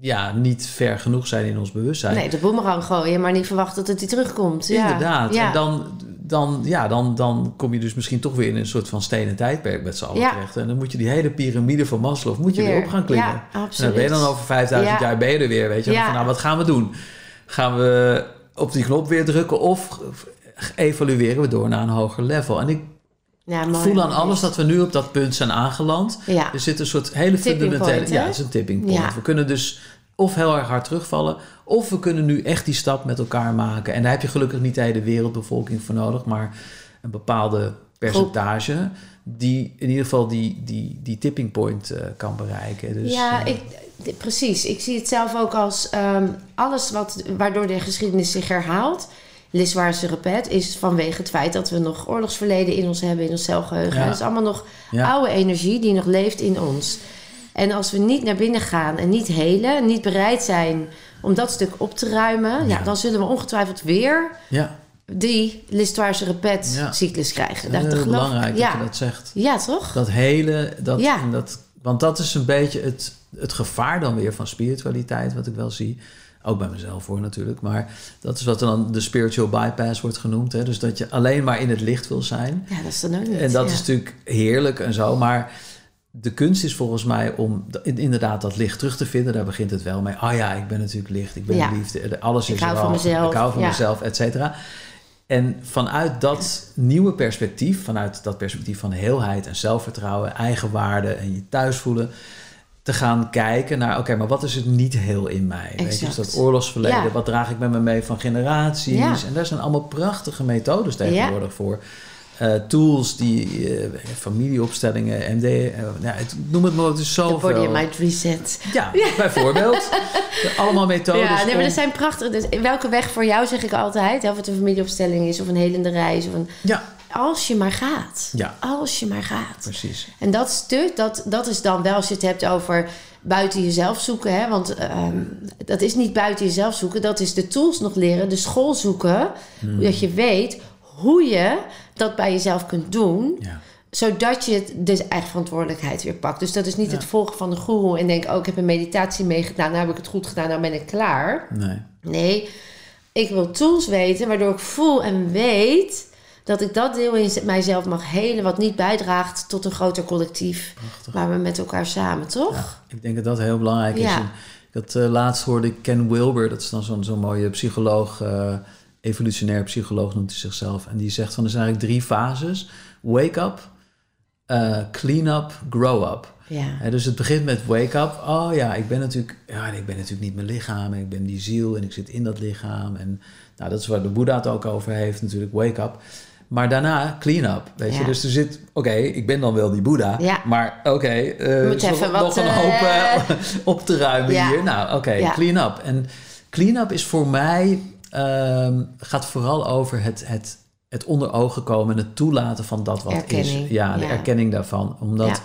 ja, niet ver genoeg zijn in ons bewustzijn. Nee, de boemerang gooien, maar niet verwachten dat het die terugkomt. Ja. Inderdaad. Ja. En dan, dan, ja, dan, dan kom je dus misschien toch weer in een soort van stenen tijdperk met z'n allen Ja. terecht. En dan moet je die hele piramide van Maslow moet je weer, Weer. op gaan klimmen. Ja, En dan absoluut. ben je dan over 5000 Ja. jaar ben je er weer, weet je. Van, nou, wat gaan we doen? Gaan we op die knop weer drukken of evalueren we door naar een hoger level? En ik Ja, mooi. voel aan alles dat we nu op dat punt zijn aangeland. Ja. Er zit een soort hele Tipping fundamentele... point, ja, het is een tipping point. Ja. We kunnen dus of heel erg hard terugvallen... of we kunnen nu echt die stap met elkaar maken. En daar heb je gelukkig niet de hele wereldbevolking voor nodig... maar een bepaalde percentage... die in ieder geval die, die, die tipping point eh, kan bereiken. Dus, ja, eh, ik, precies. Ik zie het zelf ook als ehm, alles wat, waardoor de geschiedenis zich herhaalt. L'histoire se répète, is vanwege het feit dat we nog oorlogsverleden in ons hebben, in ons celgeheugen. Ja. Het is allemaal nog Ja. oude energie die nog leeft in ons. En als we niet naar binnen gaan en niet helen, niet bereid zijn om dat stuk op te ruimen, ja. Dan zullen we ongetwijfeld weer ja, die l'histoire se répète Ja. cyclus krijgen. Dat ik. belangrijk dat je dat zegt. ja, toch? Dat hele, dat, en dat, want dat is een beetje het, het gevaar dan weer van spiritualiteit, wat ik wel zie. Ook bij mezelf hoor natuurlijk, maar dat is wat dan de spiritual bypass wordt genoemd. Hè? Dus dat je alleen maar in het licht wil zijn. Ja, dat is dan ook niet. En dat is natuurlijk heerlijk en zo, maar de kunst is volgens mij om inderdaad dat licht terug te vinden. Daar begint het wel mee. Oh ja, ik ben natuurlijk licht, ik ben Ja. liefde, alles Ik is hou er al. mezelf, Ik hou van ja. mezelf, et cetera. En vanuit dat nieuwe perspectief, vanuit dat perspectief van heelheid en zelfvertrouwen, eigenwaarde en je thuis voelen, te gaan kijken naar, oké, maar wat is het niet heel in mij? Weet je, dus Exact. dat oorlogsverleden, Ja. wat draag ik met me mee van generaties? Ja. En daar zijn allemaal prachtige methodes tegenwoordig voor. Eh, tools, die eh, familieopstellingen, MD, eh, ja, het, noem het maar, het is De zoveel. body and mind reset. Ja, bijvoorbeeld. <laughs> allemaal methodes. Ja, nee, maar dat zijn prachtig. Dus welke weg voor jou zeg ik altijd, hè, of het een familieopstelling is of een helende reis. Of een, ja, als je maar gaat. Ja. Als je maar gaat. precies. En dat stuk, dat, dat is dan wel als je het hebt over buiten jezelf zoeken. Hè? Want ehm, dat is niet buiten jezelf zoeken. Dat is de tools nog leren, de school zoeken. Hmm. Dat je weet hoe je dat bij jezelf kunt doen. Ja. Zodat je de eigen verantwoordelijkheid weer pakt. Dus dat is niet Ja. het volgen van de goeroe en denken... oh, ik heb een meditatie meegedaan, nou heb ik het goed gedaan, nou ben ik klaar. Nee. Nee, ik wil tools weten waardoor ik voel en weet... dat ik dat deel in mijzelf mag helen... wat niet bijdraagt tot een groter collectief... Prachtig. waar we met elkaar samen, toch? Ja, ik denk dat dat heel belangrijk is. En had, eh, laatst hoorde ik Ken Wilber, dat is dan zo'n zo'n mooie psycholoog, eh, evolutionair psycholoog noemt hij zichzelf. En die zegt van er zijn eigenlijk drie fases. Wake up, eh, clean up, grow up. Ja. Dus het begint met wake up. Oh ja, ik ben natuurlijk, ja, ik ben natuurlijk niet mijn lichaam. en Ik ben die ziel en ik zit in dat lichaam. En nou, dat is waar de Boeddha het ook over heeft, natuurlijk, wake up. Maar daarna clean up, weet je. Dus er zit, oké, ik ben dan wel die Boeddha. Ja. Maar oké, eh, is nog, even wat, nog een hoop eh, <laughs> op te ruimen Ja. hier. Nou, oké, clean up. En clean up is voor mij, ehm, gaat vooral over het, het, het onder ogen komen en het toelaten van dat wat Erkenning, is. Ja, de ja. erkenning daarvan. Omdat Ja.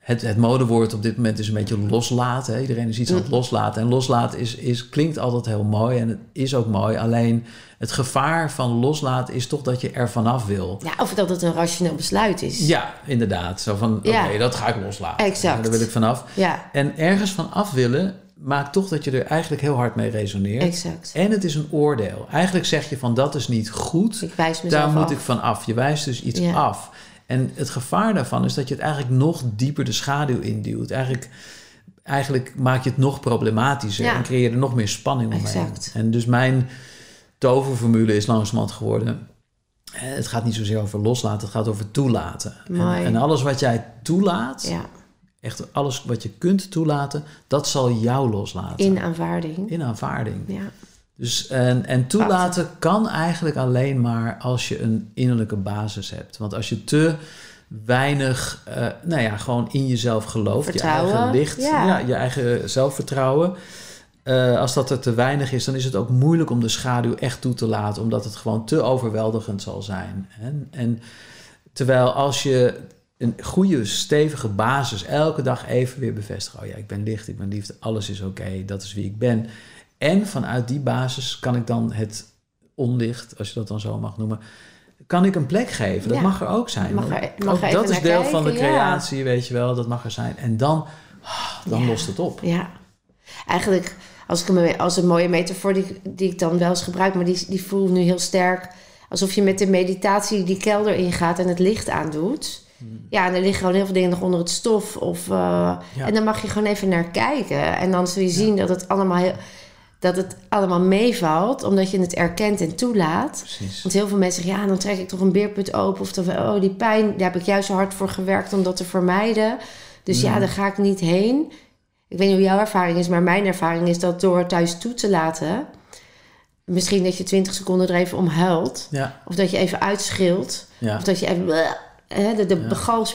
het, het modewoord op dit moment is een beetje loslaten. Hè? Iedereen is iets aan het loslaten. En loslaten is, is, klinkt altijd heel mooi en het is ook mooi. Alleen het gevaar van loslaten is toch dat je er vanaf wil. ja, of dat het een rationeel besluit is. Ja, inderdaad. Zo van, oké, Ja. dat ga ik loslaten. Exact. Daar wil ik vanaf. Ja, En ergens van af willen maakt toch dat je er eigenlijk heel hard mee resoneert. exact. En het is een oordeel. Eigenlijk zeg je van dat is niet goed. Ik wijs mezelf Daar moet af. ik van af. Je wijst dus iets Ja. af. En het gevaar daarvan is dat je het eigenlijk nog dieper de schaduw induwt. Eigenlijk, eigenlijk maak je het nog problematischer Ja. en creëer je er nog meer spanning omheen. Exact. En dus mijn toverformule is langzamerhand geworden... eh, Het gaat niet zozeer over loslaten, het gaat over toelaten. En, en alles wat jij toelaat, Ja, echt alles wat je kunt toelaten, dat zal jou loslaten. in aanvaarding. In aanvaarding. Ja, Dus, en, en toelaten kan eigenlijk alleen maar als je een innerlijke basis hebt. Want als je te weinig, eh, nou ja, gewoon in jezelf gelooft, je eigen licht, ja. ja. je eigen zelfvertrouwen. eh, als dat er te weinig is, dan is het ook moeilijk om de schaduw echt toe te laten, omdat het gewoon te overweldigend zal zijn. En, en terwijl als je een goede, stevige basis elke dag even weer bevestigen. Oh ja, ik ben licht, ik ben liefde, alles is oké, dat is wie ik ben. En vanuit die basis kan ik dan het onlicht, als je dat dan zo mag noemen, kan ik een plek geven. Dat Ja. mag er ook zijn. Mag er- mag Ook even dat is deel van de ja. creatie, weet je wel, dat mag er zijn. En dan, ah, dan Ja. lost het op. Ja, eigenlijk als ik hem als een mooie metafoor die, die ik dan wel eens gebruik, maar die, die voel ik nu heel sterk. Alsof je met de meditatie die kelder ingaat en het licht aandoet. Ja, en er liggen gewoon heel veel dingen nog onder het stof. Of, eh, Ja. En dan mag je gewoon even naar kijken. En dan zul je zien dat het allemaal heel, dat het allemaal meevalt, omdat je het erkent en toelaat. Precies. Want heel veel mensen zeggen, ja, dan trek ik toch een beerput open. Of dan, oh, die pijn, daar heb ik juist zo hard voor gewerkt om dat te vermijden. Dus ja, daar ga ik niet heen. Ik weet niet hoe jouw ervaring is, maar mijn ervaring is dat door thuis toe te laten... misschien dat je 20 seconden er even om huilt. Ja, Of dat je even uitschreeuwt. ja, Of dat je even hè, de, de Ja. begal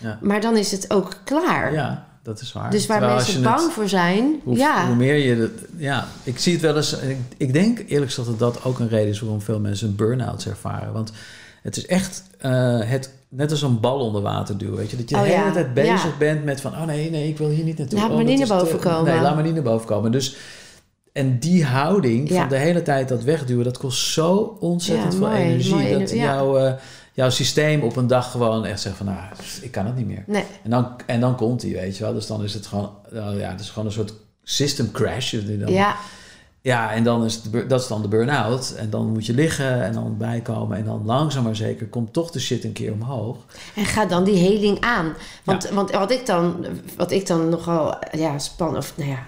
ja. Maar dan is het ook klaar. ja, dat is waar. Dus waar Terwijl mensen het- bang voor zijn... Hoe, ja, hoe meer je... dat- ja, ik zie het wel eens... Ik, ik denk eerlijk gezegd dat dat ook een reden is... waarom veel mensen een burn-out ervaren. Want het is echt eh, het, net als een bal onder water duwen. Weet je? Dat je de Oh hele ja, tijd bezig ja. bent met van... oh nee, nee, ik wil hier niet naartoe. Laat Oh, me niet naar te- boven komen. Nee, laat me niet naar boven komen. Dus... En die houding Ja. van de hele tijd dat wegduwen... dat kost zo ontzettend veel mooi, energie... mooi, dat jouw, eh, jouw systeem op een dag gewoon echt zegt van... nou, ik kan het niet meer. nee. En dan, en dan komt hij, weet je wel. Dus dan is het gewoon, nou ja, het is gewoon een soort system crash. Dan, Ja, ja, en dan is de dat is dan de burn-out. En dan moet je liggen en dan bijkomen. En dan langzaam maar zeker komt toch de shit een keer omhoog. En ga dan die heling aan. Want, want wat, ik dan, wat ik dan nogal ja, spannend... Of, nou ja,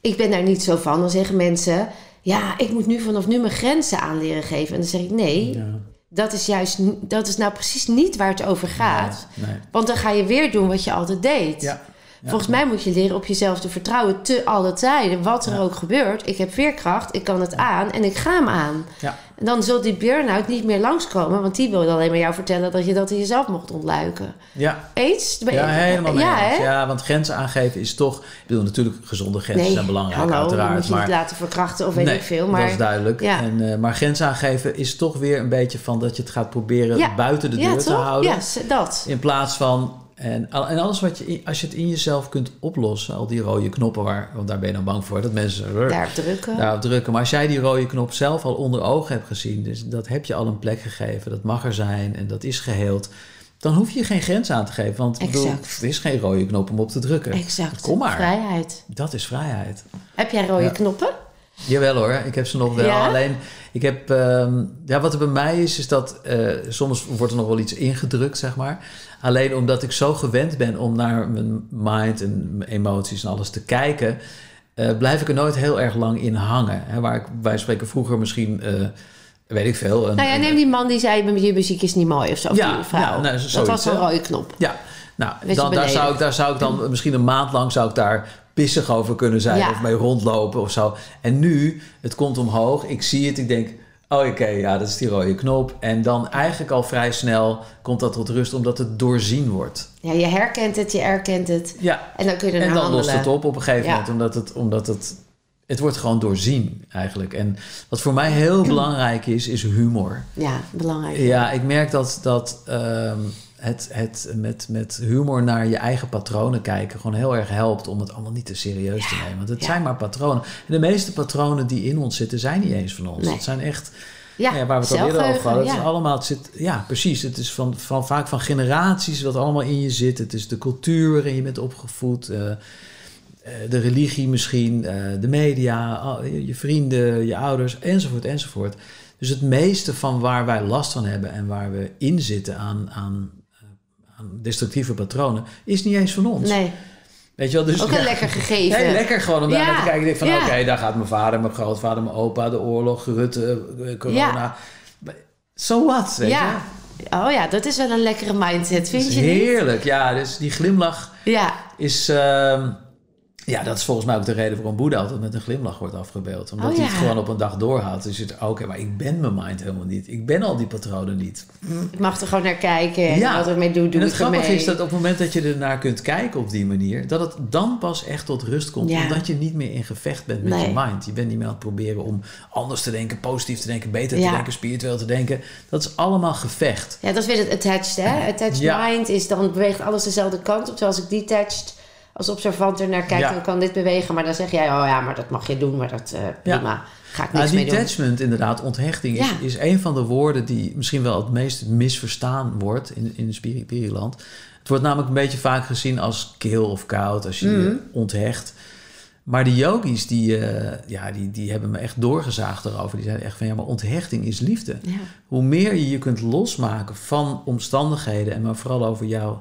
ik ben daar niet zo van. Dan zeggen mensen... Ja, ik moet nu vanaf nu mijn grenzen aan leren geven. En dan zeg ik... Nee, Ja, dat is juist... Dat is nou precies niet waar het over gaat. Nee, nee. Want dan ga je weer doen wat je altijd deed. Ja, ja. Volgens mij moet je leren op jezelf te vertrouwen te alle tijden. Wat er Ja. ook gebeurt. Ik heb veerkracht, ik kan het aan en ik ga hem aan. Ja. En dan zult die burn-out niet meer langskomen. Want die wil alleen maar jou vertellen dat je dat in jezelf mocht ontluiken. Ja, Eens? Ja helemaal Ja, hè? Ja, want grenzen aangeven is toch... Ik bedoel, natuurlijk gezonde grenzen zijn belangrijk hallo, uiteraard. moet je maar niet laten verkrachten of weet nee, ik veel. Maar dat is duidelijk. ja. En, eh, maar grenzen aangeven is toch weer een beetje van... dat je het gaat proberen buiten de deur te houden. Ja, dat. In plaats van. En, en alles wat je, als je het in jezelf kunt oplossen, al die rode knoppen, waar, want daar ben je dan bang voor dat mensen er Daarop drukken. daarop drukken. Maar als jij die rode knop zelf al onder ogen hebt gezien, dus dat heb je al een plek gegeven, dat mag er zijn en dat is geheeld, dan hoef je geen grens aan te geven. Want bedoel, er is geen rode knop om op te drukken. Exact. Kom maar. Vrijheid. Dat is vrijheid. Heb jij rode Ja. knoppen? Jawel hoor, ik heb ze nog wel. Ja? Alleen, ik heb, ehm, ja, wat er bij mij is, is dat eh, soms wordt er nog wel iets ingedrukt, zeg maar. Alleen omdat ik zo gewend ben om naar mijn mind en mijn emoties en alles te kijken, eh, blijf ik er nooit heel erg lang in hangen. Hè, waar ik, wij spreken vroeger misschien, eh, weet ik veel. Een, Nou ja, neem die man die zei, je muziek is niet mooi of zo. Ja, die vrouw. ja, nou, dat was een rode knop. Ja, nou, dan, daar, zou ik, daar zou ik dan <laughs> misschien een maand lang zou ik daar pissig over kunnen zijn Ja. of mee rondlopen of zo. En nu, het komt omhoog, ik zie het, ik denk, oh oké, ja, dat is die rode knop. En dan eigenlijk al vrij snel komt dat tot rust, omdat het doorzien wordt. Ja, je herkent het, je erkent het. Ja, En dan kun je er en dan handelen. lost het op op een gegeven Ja. moment, omdat het, omdat het, het wordt gewoon doorzien eigenlijk. En wat voor mij heel <clears throat> belangrijk is, is humor. Ja, belangrijk. Ja, ik merk dat, dat ehm, het, het met, met humor naar je eigen patronen kijken gewoon heel erg helpt om het allemaal niet te serieus te nemen. Want het ja. zijn maar patronen. En de meeste patronen die in ons zitten, zijn niet eens van ons. Nee. Het zijn echt, Ja, ja, waar we het al eerder over hadden. Het is allemaal, het zit, ja, precies. Het is van, van, vaak van generaties wat allemaal in je zit. Het is de cultuur waarin je bent opgevoed. eh, eh, de religie misschien, eh, de media, je vrienden, je ouders, enzovoort, enzovoort. Dus het meeste van waar wij last van hebben en waar we in zitten aan, aan, aan destructieve patronen, is niet eens van ons. Nee, Weet je wel? Dus, ook een lekker <laughs> gegeven. Nee, lekker gewoon om daar Ja, naar te kijken. Ik denk van, ja. oké, daar gaat mijn vader, mijn grootvader, mijn opa, de oorlog, Rutte, eh, corona. So what, weet ja. je? Oh ja, dat is wel een lekkere mindset, vind je niet? heerlijk, ja. Dus die glimlach Ja, is... ehm, Ja, dat is volgens mij ook de reden waarom Boeddha altijd met een glimlach wordt afgebeeld. Omdat Oh, hij het gewoon op een dag doorhoudt. Dus zit, oké, maar ik ben mijn mind helemaal niet. Ik ben al die patronen niet. Ik mag er gewoon naar kijken en Ja. wat er mee doe, doe en het ermee. grappige is dat op het moment dat je ernaar kunt kijken op die manier, dat het dan pas echt tot rust komt. Ja. Omdat je niet meer in gevecht bent met Nee. je mind. Je bent niet meer aan het proberen om anders te denken, positief te denken, beter te denken, spiritueel te denken. Dat is allemaal gevecht. Ja, dat is weer het attached, hè? Attached mind is dan beweegt alles dezelfde kant op. Terwijl als ik detached als observant er naar kijk, Ja. dan kan dit bewegen. Maar dan zeg jij, oh ja, maar dat mag je doen, maar dat eh prima. Ga ik niks Nou, mee doen. detachment, inderdaad, onthechting, is, Ja. is een van de woorden die misschien wel het meest misverstaan wordt in, in Spiripiland. Het wordt namelijk een beetje vaak gezien als kil of koud als je Mhm. je onthecht. Maar de yogis, die, eh, ja, die, die hebben me echt doorgezaagd erover. Die zeiden echt van, ja, maar onthechting is liefde. Ja. Hoe meer je je kunt losmaken van omstandigheden... en maar vooral over jou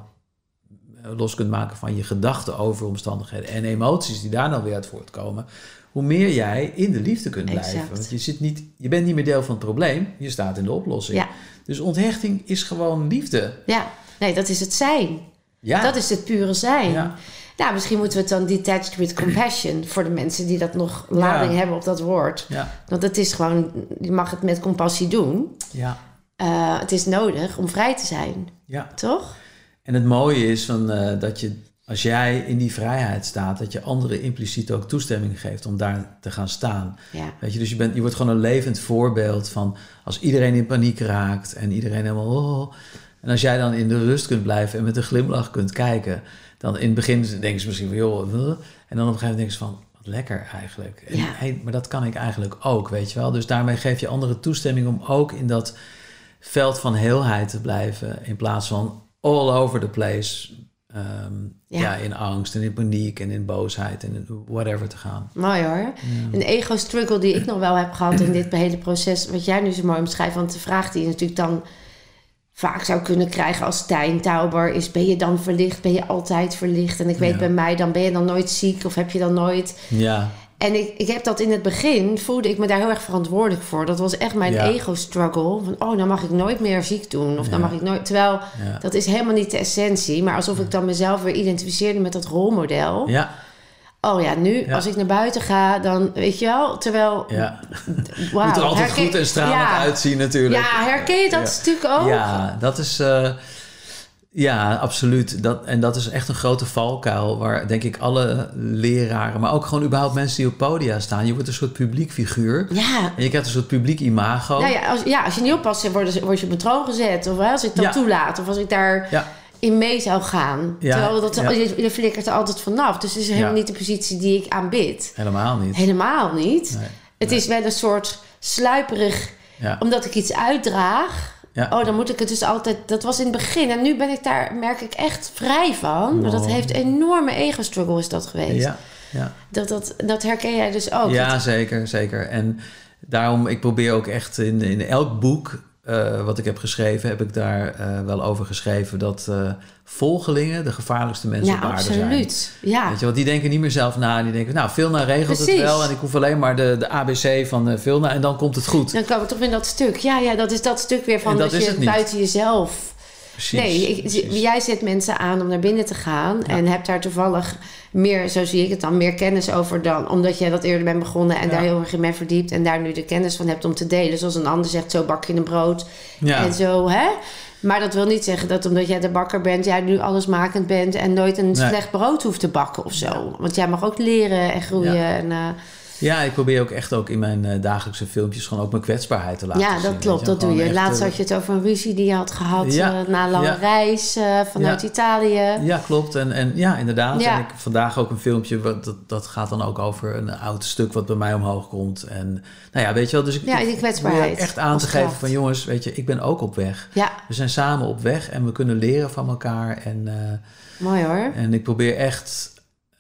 los kunt maken van je gedachten over omstandigheden... en emoties die daar dan weer uit voortkomen... hoe meer jij in de liefde kunt blijven. Exact. Want je, zit niet, je bent niet meer deel van het probleem, je staat in de oplossing. Ja. Dus onthechting is gewoon liefde. ja, nee, dat is het zijn. Ja, Dat is het pure zijn. Ja. Nou, misschien moeten we het dan detached with compassion... voor de mensen die dat nog lading Ja. hebben op dat woord. ja, Want het is gewoon, je mag het met compassie doen. ja, Eh, het is nodig om vrij te zijn, ja. toch? En het mooie is van, eh, dat je, als jij in die vrijheid staat, dat je anderen impliciet ook toestemming geeft om daar te gaan staan. Ja. Weet je, dus je, bent, je wordt gewoon een levend voorbeeld van als iedereen in paniek raakt en iedereen helemaal. Oh, en als jij dan in de rust kunt blijven en met een glimlach kunt kijken, dan in het begin denken ze misschien van joh, en dan op een gegeven moment denken ze van. wat Lekker eigenlijk. En, Ja. hey, maar dat kan ik eigenlijk ook, weet je wel. Dus daarmee geef je anderen toestemming om ook in dat veld van heelheid te blijven. In plaats van all over the place. ehm, Ja. ja. in angst en in paniek en in boosheid en in whatever te gaan. Mooi hoor. Een ego-struggle die ik nog wel heb gehad in dit hele proces, wat jij nu zo mooi omschrijft. Want de vraag die je natuurlijk dan vaak zou kunnen krijgen als Stijn Tauber is: ben je dan verlicht? Ben je altijd verlicht? En ik weet Ja. bij mij, dan ben je dan nooit ziek of heb je dan nooit. Ja, En ik, ik heb dat in het begin, voelde ik me daar heel erg verantwoordelijk voor. Dat was echt mijn Ja. ego-struggle. Van, oh, dan mag ik nooit meer ziek doen. Of dan mag ik nooit... Terwijl, ja. dat is helemaal niet de essentie. Maar alsof ik dan mezelf weer identificeerde met dat rolmodel. ja, Oh ja, nu als ik naar buiten ga, dan weet je wel, terwijl. ja. <laughs> Moet er altijd herken- goed en stralend uitzien natuurlijk. Ja, herken je dat stuk ook? Ja, dat is... eh, ja, absoluut. Dat, en dat is echt een grote valkuil waar denk ik alle leraren, maar ook gewoon überhaupt mensen die op podia staan. Je wordt een soort publiek figuur. Ja. En je krijgt een soort publiek imago. Nou ja, als, ja, als je niet oppast, word, word je op een troon gezet. Of hè, als ik dat Ja. toelaat. Of als ik daar Ja. in mee zou gaan. Ja, Terwijl dat, ja. je, je flikkert er altijd vanaf. Dus het is helemaal niet de positie die ik aanbid. Helemaal niet. Helemaal niet. Nee. Het Nee. is wel een soort sluiperig... Omdat ik iets uitdraag... Ja. Oh, dan moet ik het dus altijd... Dat was in het begin. En nu ben ik daar, merk ik echt vrij van. Maar dat heeft enorme ego-struggle is dat geweest. Ja, ja. Dat, dat, dat herken jij dus ook. ja, Dat- zeker, zeker. En daarom, ik probeer ook echt in, in elk boek eh, wat ik heb geschreven, heb ik daar eh, wel over geschreven dat eh, volgelingen de gevaarlijkste mensen ja, op aarde zijn. absoluut. Ja. Weet je, want die denken niet meer zelf na. Die denken, nou, Vilna regelt het wel. En ik hoef alleen maar de, de ABC van Vilna en dan komt het goed. Dan komen we toch in dat stuk. Ja, ja, dat is dat stuk weer van En dat je buiten jezelf... Precies. nee, ik, precies. jij zet mensen aan om naar binnen te gaan. En hebt daar toevallig meer, zo zie ik het dan, meer kennis over dan... omdat jij dat eerder bent begonnen en Ja. daar heel erg in bent verdiept... en daar nu de kennis van hebt om te delen. Zoals een ander zegt, zo bak je een brood. Ja. En zo, hè? Maar dat wil niet zeggen dat omdat jij de bakker bent... jij nu allesmakend bent en nooit een Nee. slecht brood hoeft te bakken of zo. Want jij mag ook leren en groeien. En, eh, Ja, ik probeer ook echt ook in mijn eh, dagelijkse filmpjes gewoon ook mijn kwetsbaarheid te laten ja, zien. dat weet klopt, dat doe je. Laatst had je het over een ruzie die je had gehad Ja, eh, na een lange ja. reis eh, vanuit Ja. Italië. Ja, klopt. En, en ja, inderdaad. Ja. En ik vandaag ook een filmpje, wat, dat, dat gaat dan ook over een oud stuk wat bij mij omhoog komt. En nou ja, weet je wel, dus ik, Ja, die kwetsbaarheid echt aan te geven van jongens, weet je, ik ben ook op weg. Ja, We zijn samen op weg en we kunnen leren van elkaar. En, mooi hoor. en ik probeer echt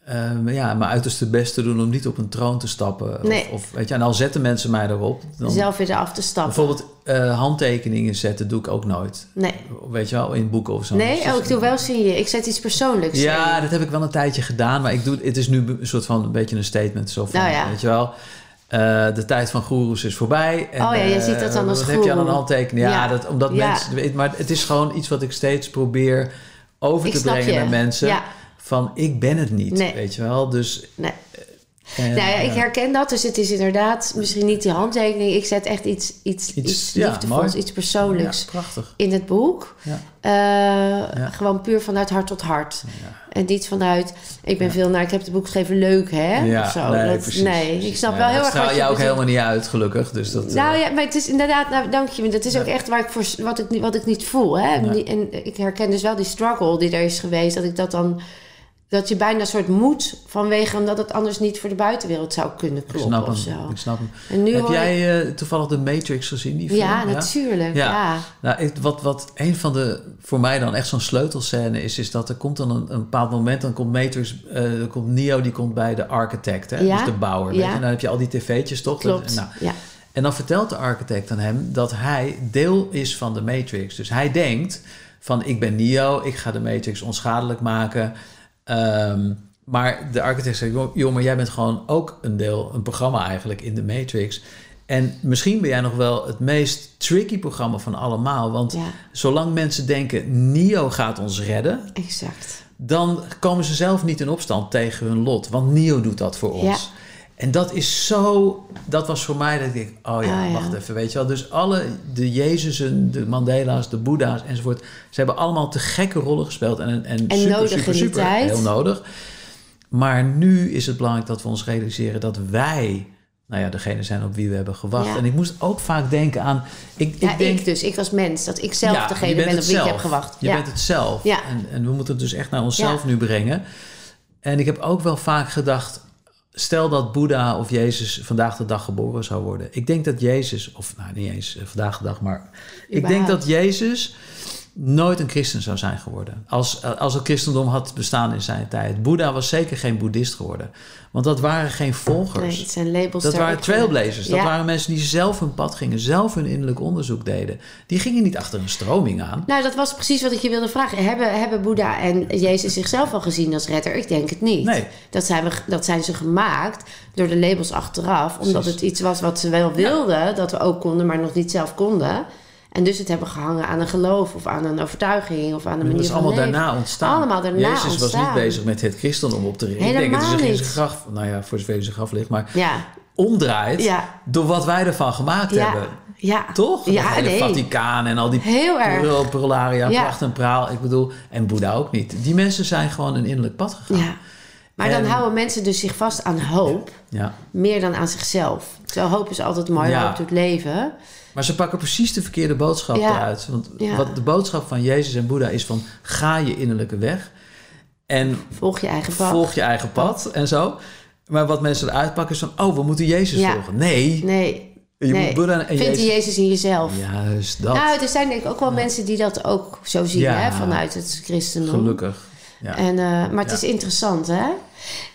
eh, ja, mijn uiterste best te doen om niet op een troon te stappen. Nee. Of, of, weet je, en al zetten mensen mij erop. Dan, Zelf weer eraf te stappen. bijvoorbeeld eh, handtekeningen zetten doe ik ook nooit. Nee, Weet je wel, in boeken of zo. nee Dus oh, ik doe wel zie je. Ik zet iets persoonlijks Ja, in. dat heb ik wel een tijdje gedaan, maar ik doe, het is nu een soort van een beetje een statement. Zo van, Nou ja. weet je wel, eh, de tijd van goeroes is voorbij. En, Oh ja, je eh, ziet dat dan als Wat heb je aan een goeroe. handtekening? Ja, Ja. Dat, omdat Ja. mensen, maar het is gewoon iets wat ik steeds probeer over Ik te brengen naar mensen. Ja. Van ik ben het niet, Nee. weet je wel. Dus... Nee. eh, Nou ja, ik ja. herken dat. Dus het is inderdaad misschien niet die handtekening. Ik zet echt iets, iets, Iets- iets, ja, liefdevols, iets persoonlijks Ja, prachtig. in het boek. Ja. Eh, Gewoon puur vanuit hart tot hart. En niet vanuit, ik ben veel naar, ik heb het boek geschreven leuk hè? Ja, of zo. nee, Dat- precies. nee, precies. ik snap Nee, wel heel erg wat straal je jou ook bedoelt. helemaal niet uit, gelukkig. Dus dat, Nou eh, ja, maar het is inderdaad, nou dank je. Dat is ook echt waar ik voor, wat ik, niet- wat ik niet voel. Hè? En ik herken dus wel die struggle die er is geweest. Dat ik dat dan, dat je bijna een soort moet vanwege, omdat het anders niet voor de buitenwereld zou kunnen ik kloppen snap hem. Ik snap hem. En nu Heb hoor jij eh, toevallig de Matrix gezien, die film? ja, natuurlijk. Ja. Ja. Nou, ik, wat, wat een van de, voor mij dan echt zo'n sleutelscène is, is dat er komt dan een, een bepaald moment, dan komt Matrix, eh, dan komt Neo, die komt bij de architect, hè? Ja. dus de bouwer. Weet Ja. je? En dan heb je al die tv'tjes, toch? Klopt. Nou, en dan vertelt de architect aan hem dat hij deel is van de Matrix. Dus hij denkt van ik ben Neo, ik ga de Matrix onschadelijk maken. Ehm, maar de architect zegt, "Joh, maar jij bent gewoon ook een deel, een programma eigenlijk in de Matrix. En misschien ben jij nog wel het meest tricky programma van allemaal. Want ja, zolang mensen denken, Neo gaat ons redden, exact. dan komen ze zelf niet in opstand tegen hun lot. Want Neo doet dat voor ons. En dat is zo... Dat was voor mij dat ik denk, oh ja, Ah, ja. wacht even, weet je wel. Dus alle, de Jezusen, de Mandela's, de Boeddha's enzovoort... ze hebben allemaal te gekke rollen gespeeld. En, en, En super, nodig super, super, tijd. heel nodig. Maar nu is het belangrijk dat we ons realiseren dat wij... Nou ja, degene zijn op wie we hebben gewacht. Ja. En ik moest ook vaak denken aan... Ik, Ja, ik denk, ik dus. Ik als mens. Dat ik zelf ja, degene ben op wie ik heb gewacht. Je ja. bent het zelf. Ja. En, en we moeten het dus echt naar onszelf Ja. nu brengen. En ik heb ook wel vaak gedacht... Stel dat Boeddha of Jezus vandaag de dag geboren zou worden. Ik denk dat Jezus, of nou niet eens eh, vandaag de dag, maar... Ik denk dat Jezus nooit een christen zou zijn geworden. Als, als het christendom had bestaan in zijn tijd. Boeddha was zeker geen boeddhist geworden. Want dat waren geen volgers. Nee, het zijn labels Dat waren trailblazers. Dat waren mensen die zelf hun pad gingen, zelf hun innerlijk onderzoek deden. Die gingen niet achter een stroming aan. Nou, dat was precies wat ik je wilde vragen. Hebben, hebben Boeddha en Jezus zichzelf al gezien als redder? Ik denk het niet. Nee. Dat zijn, we, dat zijn ze gemaakt door de labels achteraf. Omdat Precies. het iets was wat ze wel wilden, dat we ook konden, maar nog niet zelf konden. En dus het hebben gehangen aan een geloof of aan een overtuiging of aan een Dat manier is van allemaal leven. daarna ontstaan. Allemaal daarna Jezus was niet bezig met het christendom op te richten. Ik denk dat hij zijn graf, nou ja, voor zover hij zijn graf ligt, maar Ja, omdraait Ja. door wat wij ervan gemaakt ja, hebben. ja. Toch? Ja, Het hele nee. Vaticaan en al die Heel erg. Ja. pracht en praal. Ik bedoel, en Boeddha ook niet. Die mensen zijn gewoon een innerlijk pad gegaan. Ja. Maar dan En- houden mensen dus zich vast aan hoop, Ja. meer dan aan zichzelf. Terwijl hoop is altijd mooi, Ja. hoop doet leven. Maar ze pakken precies de verkeerde boodschap Ja. eruit. Want Ja. wat de boodschap van Jezus en Boeddha is van... ga je innerlijke weg en Volg je eigen pad. volg je eigen pad en zo. Maar wat mensen eruit pakken is van... oh, we moeten Jezus Ja. volgen. Nee, Nee, je nee. moet Boeddha en Vind Jezus... je Jezus in jezelf? Juist dat. Nou, er zijn denk ik ook wel mensen die dat ook zo zien hè, vanuit het christendom. Gelukkig. Ja. En, eh, maar het Ja. is interessant, hè?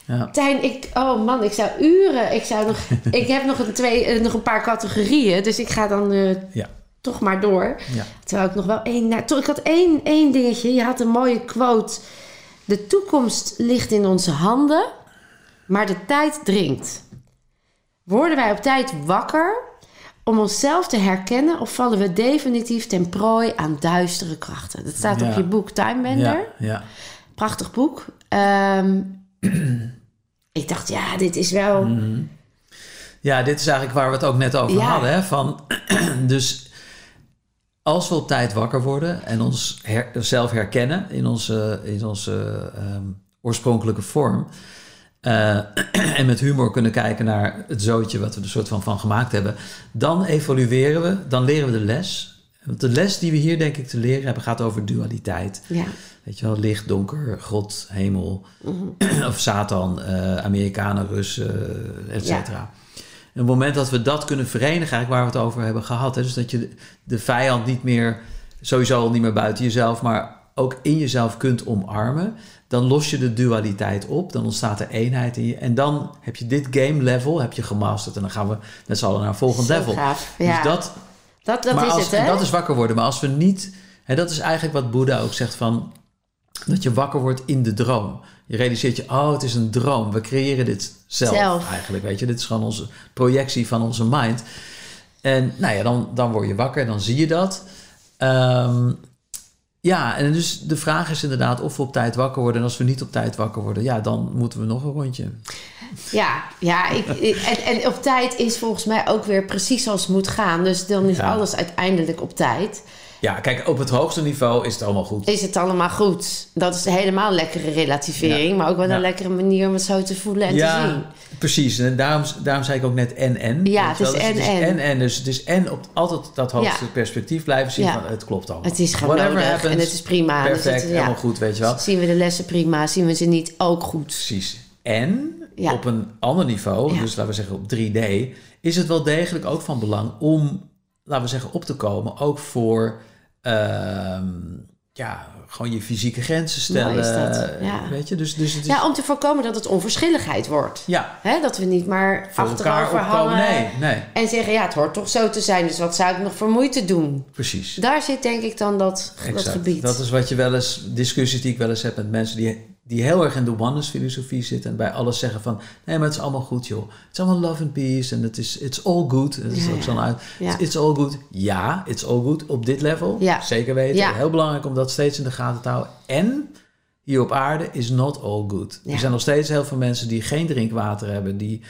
Ja. Tijn, ik, oh man, ik zou uren. Ik, zou nog, <laughs> ik heb nog een, twee, eh, nog een paar categorieën, dus ik ga dan eh, Ja. toch maar door. Ja. Terwijl ik nog wel één. Nou, toch, ik had één, één dingetje. Je had een mooie quote. De toekomst ligt in onze handen, maar de tijd dringt. Worden wij op tijd wakker om onszelf te herkennen of vallen we definitief ten prooi aan duistere krachten? Dat staat op je boek Time Bender. Ja, ja. Prachtig boek. Ehm, <clears throat> ik dacht, ja, dit is wel. Mhm. Ja, dit is eigenlijk waar we het ook net over Ja. hadden. Hè? Van, <clears throat> dus als we op tijd wakker worden en ons her- zelf herkennen in onze, in onze ehm, oorspronkelijke vorm. eh, <clears throat> en met humor kunnen kijken naar het zootje wat we er soort van van gemaakt hebben. Dan evolueren we, dan leren we de les. Want de les die we hier denk ik te leren hebben gaat over dualiteit. Ja, Weet je wel, licht, donker, God, hemel. <clears throat> of Satan, eh, Amerikanen, Russen, et cetera. En op het moment dat we dat kunnen verenigen, eigenlijk waar we het over hebben gehad. Hè, dus dat je de, de vijand niet meer, sowieso al niet meer buiten jezelf, maar ook in jezelf kunt omarmen. Dan los je de dualiteit op, dan ontstaat er eenheid in je. En dan heb je dit game level heb je gemasterd. En dan gaan we met z'n allen naar een volgend Zo level. gaaf. Ja. Dus dat, dat, dat maar is als, het, hè? en dat is wakker worden. Maar als we niet... Hè, dat is eigenlijk wat Boeddha ook zegt van... Dat je wakker wordt in de droom. Je realiseert je, oh, het is een droom. We creëren dit zelf, Zelf. eigenlijk. Weet je, dit is gewoon onze projectie van onze mind. En nou ja, dan, dan word je wakker, dan zie je dat. Ehm, Ja, en dus de vraag is inderdaad of we op tijd wakker worden. En als we niet op tijd wakker worden, ja, dan moeten we nog een rondje. Ja, ja ik, ik- en, en op tijd is volgens mij ook weer precies zoals het moet gaan. Dus dan is Ja. alles uiteindelijk op tijd. Ja, kijk, op het hoogste niveau is het allemaal goed. Is het allemaal goed? Dat is helemaal een lekkere relativering. Ja. Maar ook wel Ja. een lekkere manier om het zo te voelen en te ja, zien. precies. En daarom, daarom zei ik ook net en en. Ja, je het is en, Dus en. en en. Dus het is en op altijd dat hoogste perspectief blijven zien Ja. van het klopt allemaal. Het is gewoon Whatever nodig happens, en het is prima. Dus Perfect, het- helemaal goed, weet je wel. Zien we de lessen prima? Zien we ze niet ook goed? Precies. En Ja. op een ander niveau, Ja. dus laten we zeggen op 3D, is het wel degelijk ook van belang om, laten we zeggen, op te komen. Ook voor, ja, gewoon je fysieke grenzen stellen. dat, ja. Weet je, dus, dus Ja, om te voorkomen dat het onverschilligheid wordt. ja, Hè, dat we niet maar voor elkaar achterover hangen Nee, nee, en zeggen... ja, het hoort toch zo te zijn, dus wat zou ik nog voor moeite doen? precies. Daar zit denk ik dan dat, dat gebied. Dat is wat je wel eens, discussies die ik wel eens heb met mensen die, die heel erg in de oneness filosofie zitten en bij alles zeggen van, nee, maar het is allemaal goed joh. Het is allemaal love and peace en het is it's all good. Dat is Ja, ook zo'n uit. Ja. It's all good. Ja, it's all good op dit level. Ja. Zeker weten. Heel belangrijk om dat steeds in de gaten te houden. En hier op aarde is not all good. Er zijn nog steeds heel veel mensen die geen drinkwater hebben, die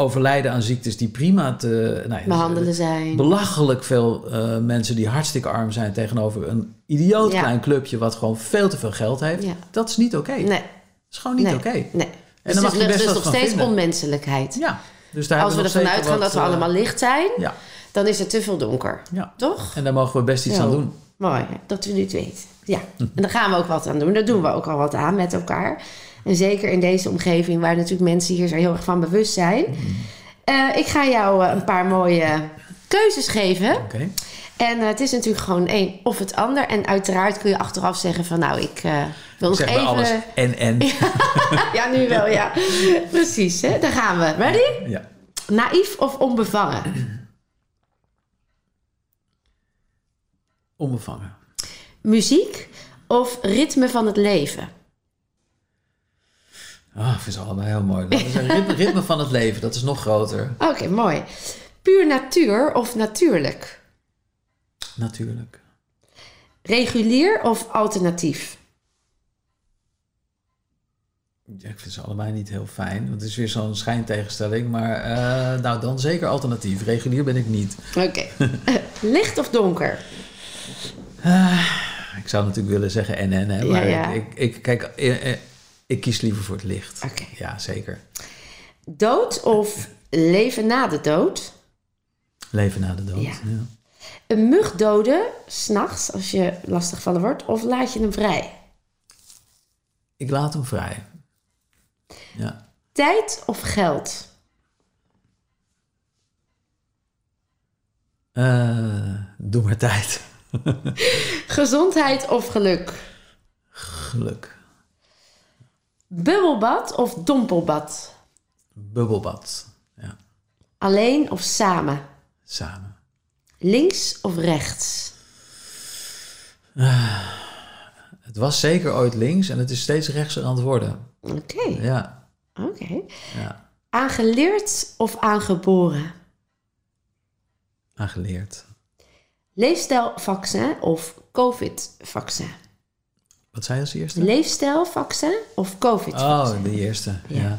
overlijden aan ziektes die prima te nou ja, behandelen zijn. belachelijk veel eh, mensen die hartstikke arm zijn tegenover een idioot Ja. klein clubje wat gewoon veel te veel geld heeft. Ja. Dat is niet oké. Dat Nee, is gewoon niet nee, oké. nee. En Dus dan mag het je is best dus nog steeds vinden. onmenselijkheid. Ja, dus daar Als we ervan uitgaan wat, dat we eh, allemaal licht zijn, Ja, dan is het te veel donker. ja, Toch? en daar mogen we best iets aan doen. Mooi, dat u dit weet. Ja, <laughs> en daar gaan we ook wat aan doen. Daar doen we ook al wat aan met elkaar. En zeker in deze omgeving waar natuurlijk mensen hier zo heel erg van bewust zijn. Eh, ik ga jou eh, een paar mooie keuzes geven. Oké. En eh, het is natuurlijk gewoon één of het ander. En uiteraard kun je achteraf zeggen van nou, ik eh, wil Ik nog even... alles en en. <laughs> ja, nu wel, ja. Precies, hè? daar gaan we. Ready? Ja. Naïef of onbevangen? Onbevangen. Muziek of ritme van het leven? Ah, ik vind ze allemaal heel mooi. Dat is een ritme, ritme van het leven, dat is nog groter. Oké, mooi. Puur natuur of natuurlijk? Natuurlijk. Regulier of alternatief? Ja, ik vind ze allebei niet heel fijn. Want het is weer zo'n schijntegenstelling. Maar eh, nou, dan zeker alternatief. Regulier ben ik niet. Oké. <laughs> Licht of donker? Ik zou natuurlijk willen zeggen en en, hè, maar Ja, ja. Ik, ik, kijk, eh, eh, ik kies liever voor het licht. Ja, zeker. Dood of leven na de dood? Leven na de dood. Ja. Ja. Een mug doden, s'nachts, als je lastiggevallen wordt, of laat je hem vrij? Ik laat hem vrij. Ja. Tijd of geld? Eh, doe maar tijd. <laughs> Gezondheid of geluk? Geluk. Bubbelbad of dompelbad? Bubbelbad. Ja. Alleen of samen? Samen. Links of rechts? Het was zeker ooit links en het is steeds rechtser aan het worden. Oké, Ja. oké. Ja. Aangeleerd of aangeboren? Aangeleerd. Leefstijlvaccin of COVID-vaccin? Wat zei je als eerste? Leefstijlvaccin of COVID-vaccin? Oh, de eerste. Ja.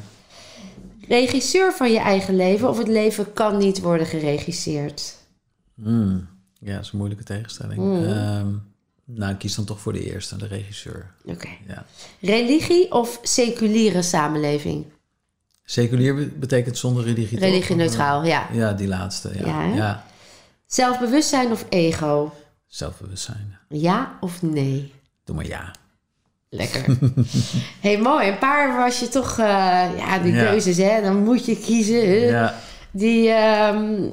Regisseur van je eigen leven of het leven kan niet worden geregisseerd? Mm. Ja, dat is een moeilijke tegenstelling. Mm. Ehm, nou, ik kies dan toch voor de eerste, de regisseur. Oké. Ja. Religie of seculiere samenleving? Seculier be- betekent zonder religie. toch? Religie-neutraal, ja. Ja, die laatste. Ja. Ja, Ja? Zelfbewustzijn of ego? Zelfbewustzijn. Ja of nee? Doe maar ja. Lekker. <laughs> hey, mooi. Een paar was je toch... eh, ja, die Ja. keuzes, hè. Dan moet je kiezen. Ja. Die... ehm,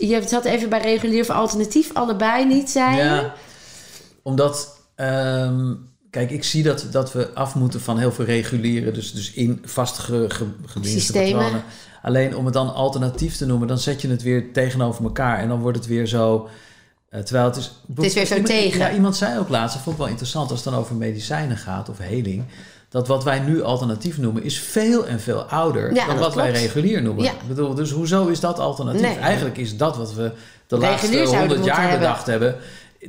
je zat even bij regulier of alternatief. Allebei niet? Ja, omdat, ehm, kijk, ik zie dat, dat we af moeten van heel veel reguleren, dus, dus in vastgebeerde Systemen. patronen. Alleen om het dan alternatief te noemen, dan zet je het weer tegenover elkaar en dan wordt het weer zo. Eh, terwijl het is. Het is weer zo iemand, tegen. Ja, iemand zei ook laatst, dat vond ik wel interessant, als het dan over medicijnen gaat of heling. Dat wat wij nu alternatief noemen, is veel en veel ouder Ja, dan wat wij regulier noemen. Ja. Ik bedoel, dus hoezo is dat alternatief? Nee. Eigenlijk is dat wat we de Regulier laatste honderd jaar hebben. bedacht hebben.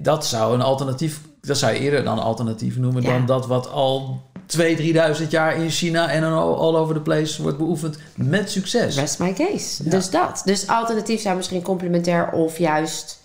Dat zou een alternatief dat zou je eerder dan alternatief noemen Ja. dan dat wat al 2.000, 3.000 jaar in China en all, all over the place wordt beoefend met succes. Rest my case. Ja. Dus dat. Dus alternatief zou misschien complementair of juist...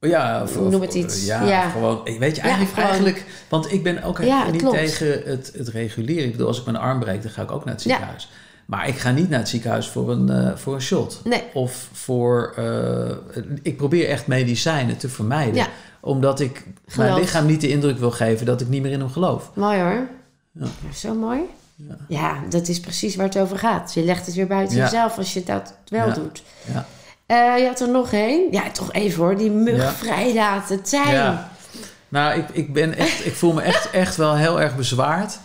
Ja, of, Noem het iets. Ja, Ja. gewoon. Weet je, Ja, eigenlijk, eigenlijk. Want ik ben ook Ja, niet klopt. tegen het, het reguleren. Ik bedoel, als ik mijn arm breek, dan ga ik ook naar het Ja. ziekenhuis. Maar ik ga niet naar het ziekenhuis voor een, eh, voor een shot. Nee. Of voor. eh, ik probeer echt medicijnen te vermijden. Ja. Omdat ik mijn lichaam niet de indruk wil geven dat ik niet meer in hem geloof. Mooi hoor. Ja. Ja, Zo mooi. Ja. Ja. dat is precies waar het over gaat. Je legt het weer buiten Ja. jezelf als je dat wel Ja. doet. Ja. Eh, je had er nog één. Ja, toch even hoor. Die mug Ja. vrij laten. Tijn. Ja. Nou, ik, ik, ben echt, ik voel me echt, echt wel heel erg bezwaard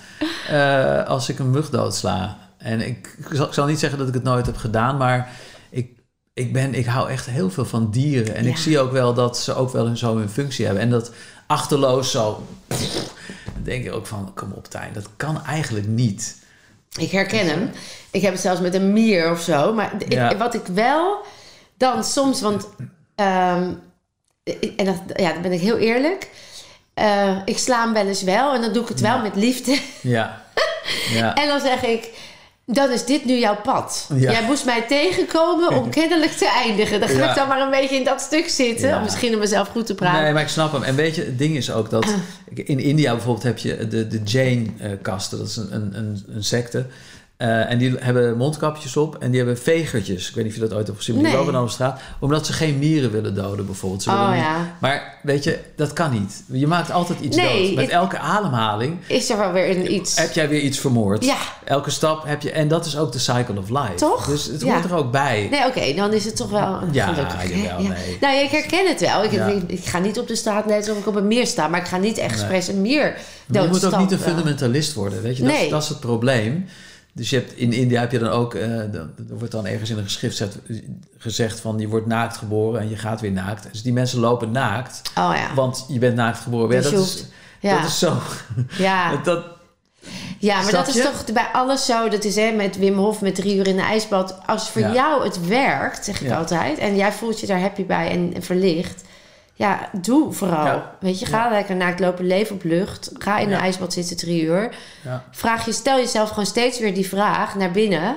eh, als ik een mug doodsla. En ik, ik zal, ik zal niet zeggen dat ik het nooit heb gedaan, maar ik, ik, ben, ik hou echt heel veel van dieren. En ik zie ook wel dat ze ook wel zo hun functie hebben. En dat achterloos zo... Dan denk je ook van, kom op Tijn, dat kan eigenlijk niet. Ik herken hem. Ik heb het zelfs met een mier of zo. Maar Ja. wat ik wel dan soms, want. ik- en dat, ja, dan ben ik heel eerlijk. Eh, ik sla hem wel eens wel en dan doe ik het wel met liefde. Ja, <laughs> ja. En dan zeg ik. Dan is dit nu jouw pad. Ja. Jij moest mij tegenkomen om <laughs> kennelijk te eindigen. Dan ga Ja. ik dan maar een beetje in dat stuk zitten. Ja. Om misschien om mezelf goed te praten. Nee, maar ik snap hem. En weet je, het ding is ook dat... In India bijvoorbeeld heb je de, de Jain-kasten. Dat is een, een, een, een secte. Eh, en die hebben mondkapjes op en die hebben vegertjes. Ik weet niet of je dat ooit hebt gezien, maar die lopen dan op straat. Omdat ze geen mieren willen doden bijvoorbeeld. Ze Oh, niet- ja. Maar weet je, dat kan niet. Je maakt altijd iets Nee, dood. Met het- elke ademhaling Is er wel weer een iets. heb jij weer iets vermoord. Ja. Elke stap heb je... En dat is ook de cycle of life. Toch? Dus het Ja. hoort er ook bij. Nee, oké, dan is het toch wel Ja, gelukkig. nee. Nou, ik herken het wel. Ik, Ja. ik, ik ga niet op de straat net alsof ik op een meer sta, maar ik ga niet expres een meer Maar je moet ook niet een fundamentalist worden, weet je? Dat, Nee. is, dat is het probleem. Dus je hebt, in India heb je dan ook, eh, er wordt dan ergens in een geschrift zet- gezegd van je wordt naakt geboren en je gaat weer naakt. Dus die mensen lopen naakt, Oh ja. want je bent naakt geboren. Dus ja, dat, hoeft- is, ja. dat is zo. ja. <laughs> Dat, ja, maar dat is toch bij alles zo. Dat is hè, met Wim Hof, met drie uur in de ijsbad. Als voor Ja. jou het werkt, zeg ik Ja. altijd, en jij voelt je daar happy bij en, en verlicht. Ja, doe vooral. Ja. Weet je, ga lekker naakt lopen, leef op lucht. Ga in een ijsbad zitten drie uur. ja. Vraag je, stel jezelf gewoon steeds weer die vraag naar binnen.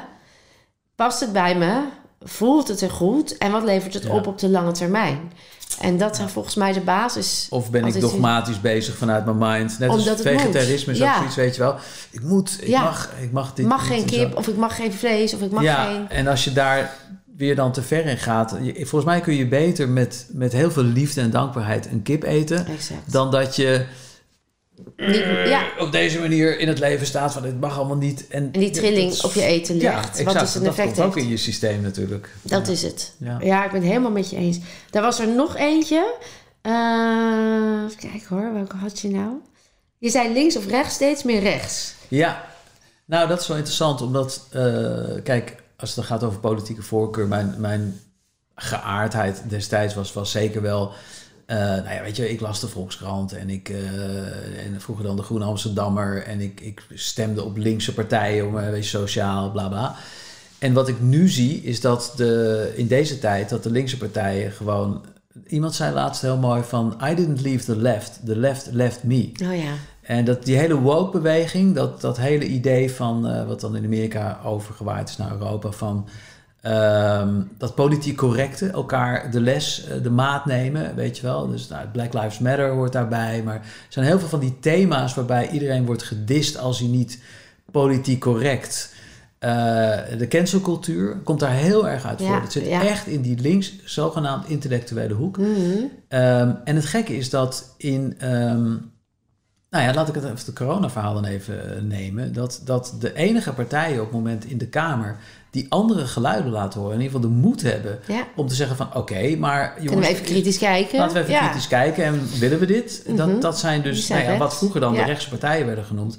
Past het bij me? Voelt het er goed? En wat levert het op op de lange termijn? En dat zijn volgens mij de basis. Of ben ik dogmatisch bezig vanuit mijn mind? Net Omdat als het vegetarisme is ook Ja. zoiets, weet je wel. Ik moet, ik Ja. mag, ik mag dit mag geen kip, of ik mag geen vlees, of ik mag ja, geen... en als je daar weer dan te ver in gaat... volgens mij kun je beter met, met heel veel liefde en dankbaarheid een kip eten... Exact. dan dat je ja, op deze manier in het leven staat van dit mag allemaal niet. En, en die trilling is- op je eten Ja, legt. exact. wat dus een dat effect komt ook heeft. in je systeem natuurlijk. Dat Ja. is het. Ja. Ja. ik ben het helemaal met je eens. Daar was er nog eentje. Eh even kijken hoor, welke had je nou? Je zei links of rechts, steeds meer rechts. Ja, nou dat is wel interessant, omdat, eh, kijk, als het gaat over politieke voorkeur, mijn, mijn geaardheid destijds was, was zeker wel, eh, nou ja, weet je, ik las de Volkskrant en ik, eh, en vroeger dan de Groene Amsterdammer en ik, ik stemde op linkse partijen, om, eh, weet je, sociaal, bla bla. En wat ik nu zie, is dat de, in deze tijd, dat de linkse partijen gewoon, iemand zei laatst heel mooi van, I didn't leave the left, the left left me. Oh ja. En dat, die hele woke-beweging, dat, dat hele idee van eh, wat dan in Amerika overgewaaid is naar Europa, van ehm, dat politiek correcte, elkaar de les, eh, de maat nemen, weet je wel. Dus nou, Black Lives Matter hoort daarbij, maar er zijn heel veel van die thema's waarbij iedereen wordt gedist als hij niet politiek correct. eh, de cancelcultuur komt daar heel erg uit Ja, voort. Het zit ja. echt in die links, zogenaamd intellectuele hoek. Mhm. Ehm, en het gekke is dat in. ehm, nou ja, laat ik het even de corona-verhaal dan even eh, nemen. Dat, dat de enige partijen op het moment in de Kamer. die andere geluiden laten horen. in ieder geval de moed hebben. Ja. om te zeggen: van oké, maar. Jongens, Kunnen we even kritisch kijken? Laten we even ja. kritisch kijken. En willen we dit? Mhm. dat, dat zijn dus zijn nou ja, wat vroeger dan de rechtse partijen werden genoemd.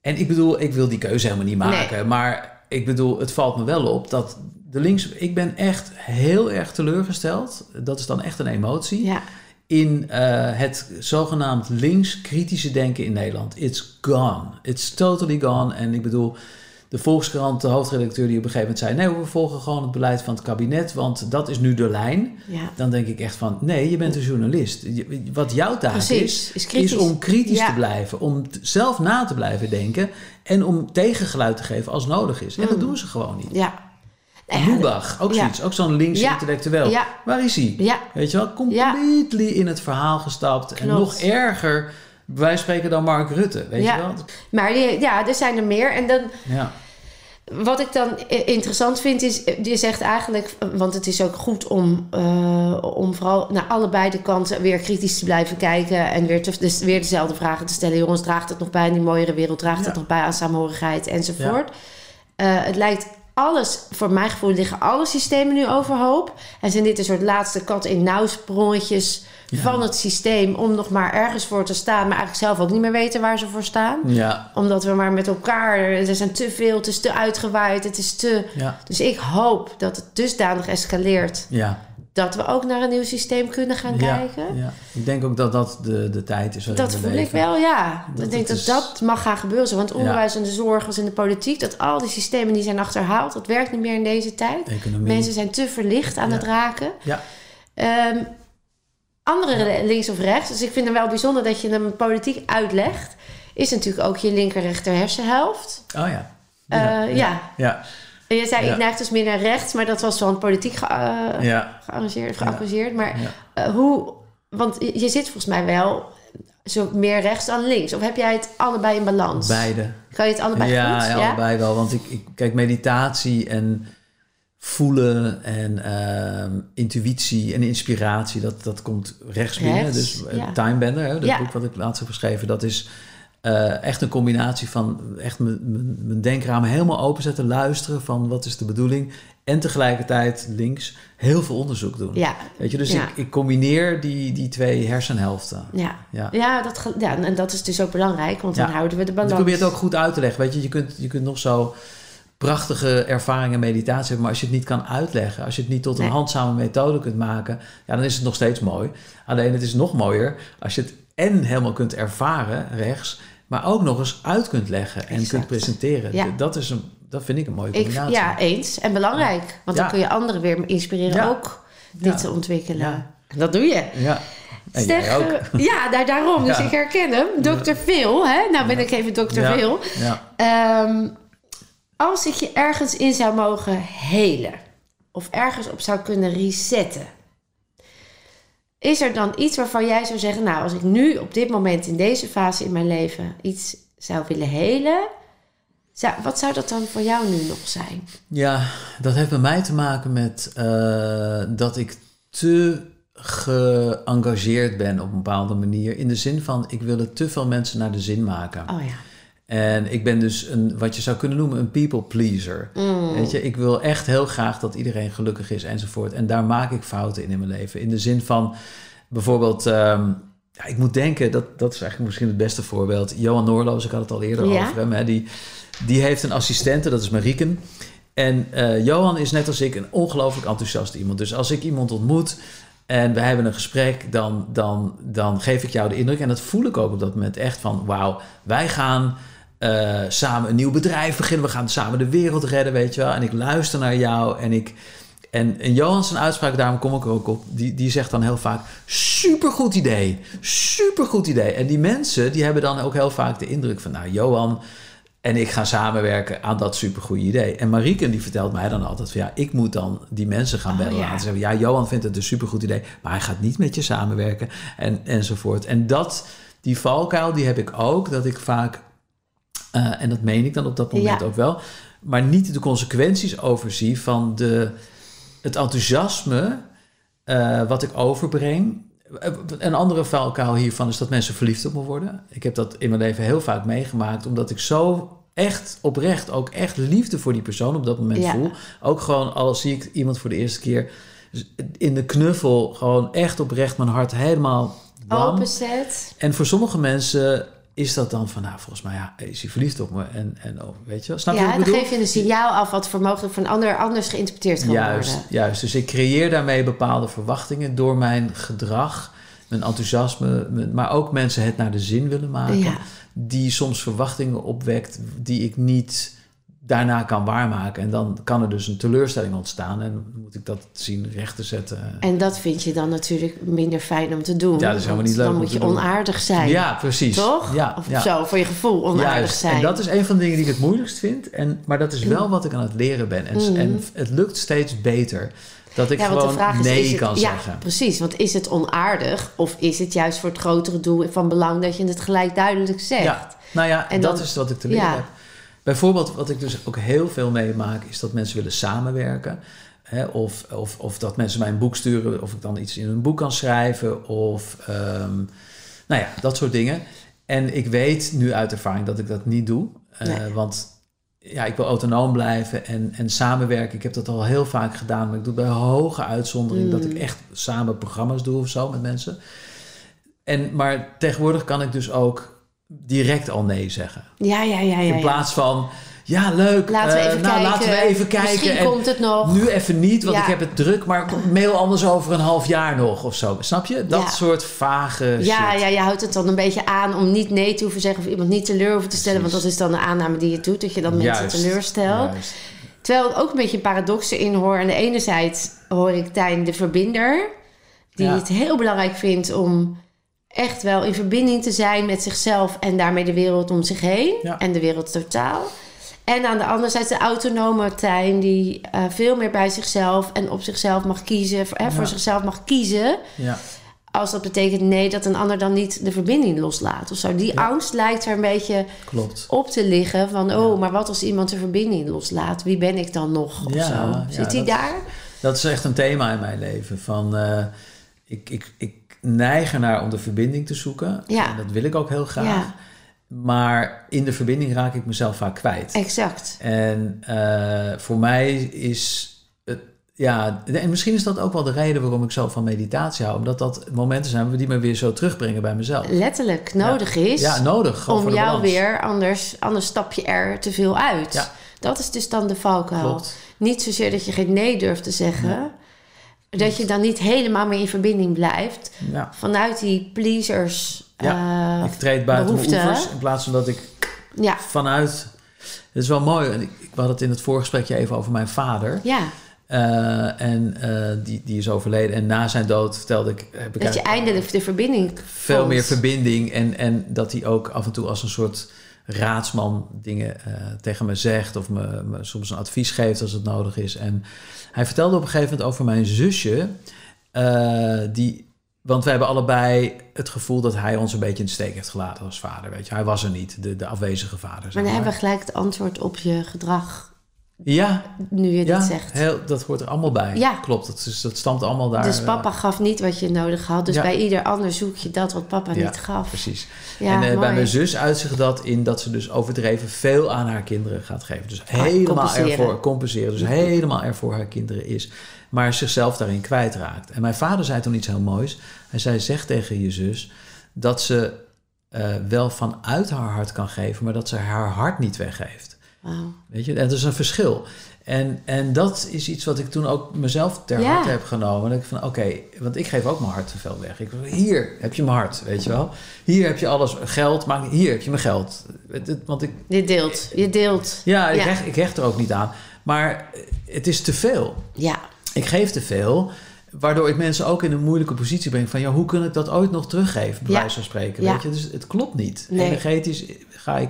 En ik bedoel, ik wil die keuze helemaal niet maken. Maar ik bedoel, het valt me wel op dat de links... Ik ben echt heel erg teleurgesteld. Dat is dan echt een emotie. Ja. In eh, het zogenaamd links-kritische denken in Nederland. It's gone. It's totally gone. En ik bedoel, de Volkskrant, de hoofdredacteur, die op een gegeven moment zei: Nee, we volgen gewoon het beleid van het kabinet, want dat is nu de lijn. Ja. Dan denk ik echt van: Nee, je bent een journalist. Wat jouw taak Precies, is, is om kritisch Ja. te blijven, om zelf na te blijven denken en om tegengeluid te geven als nodig is. En dat Mm. doen ze gewoon niet. Ja. Lubach, ook ja. zoiets, ook zo'n links intellectueel. Ja. Waar is hij? Ja. Weet je wel, completely in het verhaal gestapt. En nog erger, wij spreken dan Mark Rutte. Weet Ja. je wel? Maar die, ja, er zijn er meer. En dan, Ja. wat ik dan interessant vind is, eh, je zegt eigenlijk, eh, want het is ook goed om, eh, om vooral naar allebei de kanten weer kritisch te blijven kijken en weer, te, dus weer dezelfde vragen te stellen. Jongens, draagt het nog bij aan die mooiere wereld? Draagt het nog bij aan saamhorigheid enzovoort? Het lijkt alles, voor mijn gevoel liggen alle systemen nu overhoop. En zijn dit een soort laatste kat in nauw sprongetjes Ja. van het systeem om nog maar ergens voor te staan, maar eigenlijk zelf ook niet meer weten waar ze voor staan Ja. omdat we maar met elkaar, er zijn te veel, het is te uitgewaaid, het is te... Ja. Dus ik hoop dat het dusdanig escaleert Ja. Dat we ook naar een nieuw systeem kunnen gaan ja. kijken. Ja. Ik denk ook dat dat de, de tijd is Dat voel ik wel, ja. Dat ik denk dat is- dat mag gaan gebeuren. Want onderwijs en de zorg als in de politiek, dat al die systemen die zijn achterhaald, dat werkt niet meer in deze tijd. Economie. Mensen zijn te verlicht aan Ja. het raken. Ja. Ehm, andere links of rechts, dus ik vind het wel bijzonder dat je hem politiek uitlegt, is natuurlijk ook je linker-rechter hersenhelft. Oh ja. Eh, ja. Ja. En je zei, ik neig dus meer naar rechts, maar dat was van politiek ge- eh, gearrangeerd, geapprecieerd. Maar eh, hoe, want je zit volgens mij wel zo meer rechts dan links. Of heb jij het allebei in balans? Beide. Kan je het allebei ja, goed? ja, allebei wel. Want ik, ik kijk, meditatie en voelen en ehm, intuïtie en inspiratie, dat, dat komt rechts binnen. Rechts, Dus eh, ja. Time Bender, hè, dat Ja. boek wat ik laatst heb geschreven, dat is eh, echt een combinatie van echt mijn- denkramen helemaal openzetten, luisteren van wat is de bedoeling. En tegelijkertijd links heel veel onderzoek doen. Ja, Weet je, dus Ja. ik, ik combineer die, die twee hersenhelften. ja. Ja. Ja, dat, ja, en dat is dus ook belangrijk, want dan houden we de Want balans. ik probeer het ook goed uit te leggen. Weet je, je kunt, je kunt nog zo prachtige ervaringen meditatie hebben, maar als je het niet kan uitleggen, als je het niet tot een Nee. handzame methode kunt maken, ja, dan is het nog steeds mooi. Alleen het is nog mooier als je het en helemaal kunt ervaren rechts, maar ook nog eens uit kunt leggen en Exact. kunt presenteren. Ja. Dat, is een, dat vind ik een mooie Ik, combinatie. ja, eens. En belangrijk. Want dan kun je anderen weer inspireren ook dit te ontwikkelen. Ja. En dat doe je. Ja. En Stef, jij ook. eh, ja, daar, daarom. Dus ik herken hem. Dr. Phil, hè? Nou ben ik even Dr. Phil. Ja. Ehm, als ik je ergens in zou mogen helen, of ergens op zou kunnen resetten, is er dan iets waarvan jij zou zeggen: Nou, als ik nu op dit moment in deze fase in mijn leven iets zou willen helen, zou, wat zou dat dan voor jou nu nog zijn? Ja, dat heeft bij mij te maken met eh, dat ik te geëngageerd ben op een bepaalde manier. In de zin van, ik wil er te veel mensen naar de zin maken. Oh ja. En ik ben dus een, wat je zou kunnen noemen, een people pleaser. Mm. Weet je, ik wil echt heel graag dat iedereen gelukkig is enzovoort. En daar maak ik fouten in in mijn leven. In de zin van, bijvoorbeeld, ehm, ja, ik moet denken, dat, dat is eigenlijk misschien het beste voorbeeld. Johan Noorloos, ik had het al eerder Ja. over hem. Hè, die, die heeft een assistente, dat is Marieken. En eh, Johan is net als ik een ongelooflijk enthousiast iemand. Dus als ik iemand ontmoet en we hebben een gesprek, dan, dan, dan geef ik jou de indruk. En dat voel ik ook op dat moment echt van, wauw, wij gaan eh, samen een nieuw bedrijf beginnen. We gaan samen de wereld redden, weet je wel. En ik luister naar jou en ik... En, en Johan zijn uitspraak, daarom kom ik er ook op, die, die zegt dan heel vaak, supergoed idee, supergoed idee. En die mensen, die hebben dan ook heel vaak de indruk van, nou, Johan en ik gaan samenwerken aan dat supergoeie idee. En Marieke, die vertelt mij dan altijd van, ja, ik moet dan die mensen gaan Oh, bellen. ja. En zeggen, ja, Johan vindt het een supergoed idee, maar hij gaat niet met je samenwerken en, enzovoort. En dat, die valkuil, die heb ik ook, dat ik vaak, eh, en dat meen ik dan op dat moment Ja. ook wel, maar niet de consequenties overzie van de, het enthousiasme eh, wat ik overbreng. Eh, Een andere valkuil hiervan is dat mensen verliefd op me worden. Ik heb dat in mijn leven heel vaak meegemaakt, omdat ik zo echt oprecht ook echt liefde voor die persoon op dat moment Ja. voel. Ook gewoon als zie ik iemand voor de eerste keer in de knuffel, gewoon echt oprecht mijn hart helemaal bam. Openzet. En voor sommige mensen is dat dan van, nou, volgens mij ja, is hij verliefd op me. En, en oh, weet je wel, snap je Ja, wat dan ik bedoel? geef je een signaal af wat voor mogelijk van ander anders geïnterpreteerd kan Juist, worden. juist. Dus ik creëer daarmee bepaalde verwachtingen door mijn gedrag, mijn enthousiasme, mijn- maar ook mensen het naar de zin willen maken. Ja. Die soms verwachtingen opwekt die ik niet daarna kan waarmaken. En dan kan er dus een teleurstelling ontstaan. En moet ik dat zien recht te zetten. En dat vind je dan natuurlijk minder fijn om te doen. Ja, dat is helemaal niet leuk Dan moet je onaardig zijn. Ja, precies. Toch? Ja, of ja. zo, voor je gevoel onaardig Juist. zijn. En dat is een van de dingen die ik het moeilijkst vind. En, maar dat is wel wat ik aan het leren ben. En, Mhm. en het lukt steeds beter. Dat ik ja, gewoon is, nee is het, kan ja, zeggen. precies. Want is het onaardig of is het juist voor het grotere doel van belang dat je het gelijk duidelijk zegt? Ja, nou ja, En dat dan- is wat ik te leren ja. heb. Bijvoorbeeld, wat ik dus ook heel veel meemaak, is dat mensen willen samenwerken. Hè, of, of, of dat mensen mij een boek sturen, of ik dan iets in een boek kan schrijven. Of ehm, nou ja, dat soort dingen. En ik weet nu uit ervaring dat ik dat niet doe. Eh, Nee. Want ja, ik wil autonoom blijven en, en samenwerken. Ik heb dat al heel vaak gedaan, maar ik doe bij hoge uitzondering dat ik Mm. echt samen programma's doe of zo met mensen. En, maar tegenwoordig kan ik dus ook direct al nee zeggen. Ja, ja, ja. ja, In plaats van, ja leuk, Laten we eh, even nou, kijken. laten we even kijken. Misschien en komt het nog. nu even niet, want Ja. ik heb het druk, maar mail anders over een half jaar nog of zo. Snap je? Dat Ja. soort vage ja, shit. ja, je houdt het dan een beetje aan om niet nee te hoeven zeggen of iemand niet teleur hoeven te stellen. Want dat is dan de aanname die je doet, dat je dan mensen Juist. teleurstelt. Juist. Terwijl ik ook een beetje een paradox erin hoor. Aan de ene zijde hoor ik Tijn de verbinder, die het heel belangrijk vindt om echt wel in verbinding te zijn met zichzelf en daarmee de wereld om zich heen Ja. en de wereld totaal. En aan de andere zijde de autonome Tijn, die eh, veel meer bij zichzelf en op zichzelf mag kiezen, voor, hè, voor Ja. zichzelf mag kiezen. Ja. Als dat betekent nee, dat een ander dan niet de verbinding loslaat of zo. Die Ja. angst lijkt er een beetje klopt. op te liggen van... oh, maar wat als iemand de verbinding loslaat? Wie ben ik dan nog? Of Ja, zo. Zit hij daar? Dat is echt een thema in mijn leven. Van, eh, ik, ik, ik neig ernaar om de verbinding te zoeken. Ja. En dat wil ik ook heel graag. Ja. Maar in de verbinding raak ik mezelf vaak kwijt. Exact. En eh, voor mij is het, ja, en misschien is dat ook wel de reden waarom ik zo van meditatie hou. Omdat dat momenten zijn die me weer zo terugbrengen bij mezelf. Letterlijk nodig is Ja, nodig. Om jou balans. weer... Anders, anders stap je er te veel uit. Ja. Dat is dus dan de valkuil. Klopt. Niet zozeer dat je geen nee durft te zeggen... Dat je dan niet helemaal meer in verbinding blijft. Ja. Vanuit die pleasers... eh, ik treed buiten behoefte, mijn hè? oevers in plaats van dat ik ja, vanuit... Het is wel mooi. en Ik, ik had het in het voorgesprekje even over mijn vader. ja. Eh, en eh, die, die is overleden. En na zijn dood vertelde ik... Heb ik Dat je eindelijk de verbinding veel vond. meer verbinding. En, en dat hij ook af en toe als een soort raadsman dingen tegen me zegt. Of me, me soms een advies geeft als het nodig is. En hij vertelde op een gegeven moment over mijn zusje. eh, die, want we hebben allebei het gevoel dat hij ons een beetje in de steek heeft gelaten als vader. Weet je. Hij was er niet, de, de afwezige vader. zeg Maar dan hebben we gelijk het antwoord op je gedrag, Ja, nu je ja dit zegt. heel, dat hoort er allemaal bij. Ja. Klopt, dat, is, dat stamt allemaal daar. dus eh, papa gaf niet wat je nodig had. Dus Ja. bij ieder ander zoek je dat wat papa niet gaf. Precies. En eh, bij mijn zus uitzicht dat in dat ze dus overdreven veel aan haar kinderen gaat geven. Dus Ah, helemaal compenseren. ervoor compenseren. Dus helemaal er voor haar kinderen is. Maar zichzelf daarin kwijtraakt. En mijn vader zei toen iets heel moois. Hij zei: zeg tegen je zus dat ze eh, wel vanuit haar hart kan geven, maar dat ze haar hart niet weggeeft. Wauw. Weet je, en dat is een verschil. En, en dat is iets wat ik toen ook mezelf ter Ja. harte heb genomen. Dat ik van, oké, want ik geef ook mijn hart te veel weg. Ik, hier heb je mijn hart, weet je wel. Hier heb je alles, geld, maar hier heb je mijn geld. Want ik, Je deelt, je deelt. ja, ik, Ja. Hecht, ik hecht er ook niet aan. Maar het is te veel. Ja, Ik geef te veel, waardoor ik mensen ook in een moeilijke positie breng. Van, ja, hoe kan ik dat ooit nog teruggeven, bij Ja. wijze van spreken. Ja. Weet je? Dus het klopt niet. Nee. Energetisch ga ik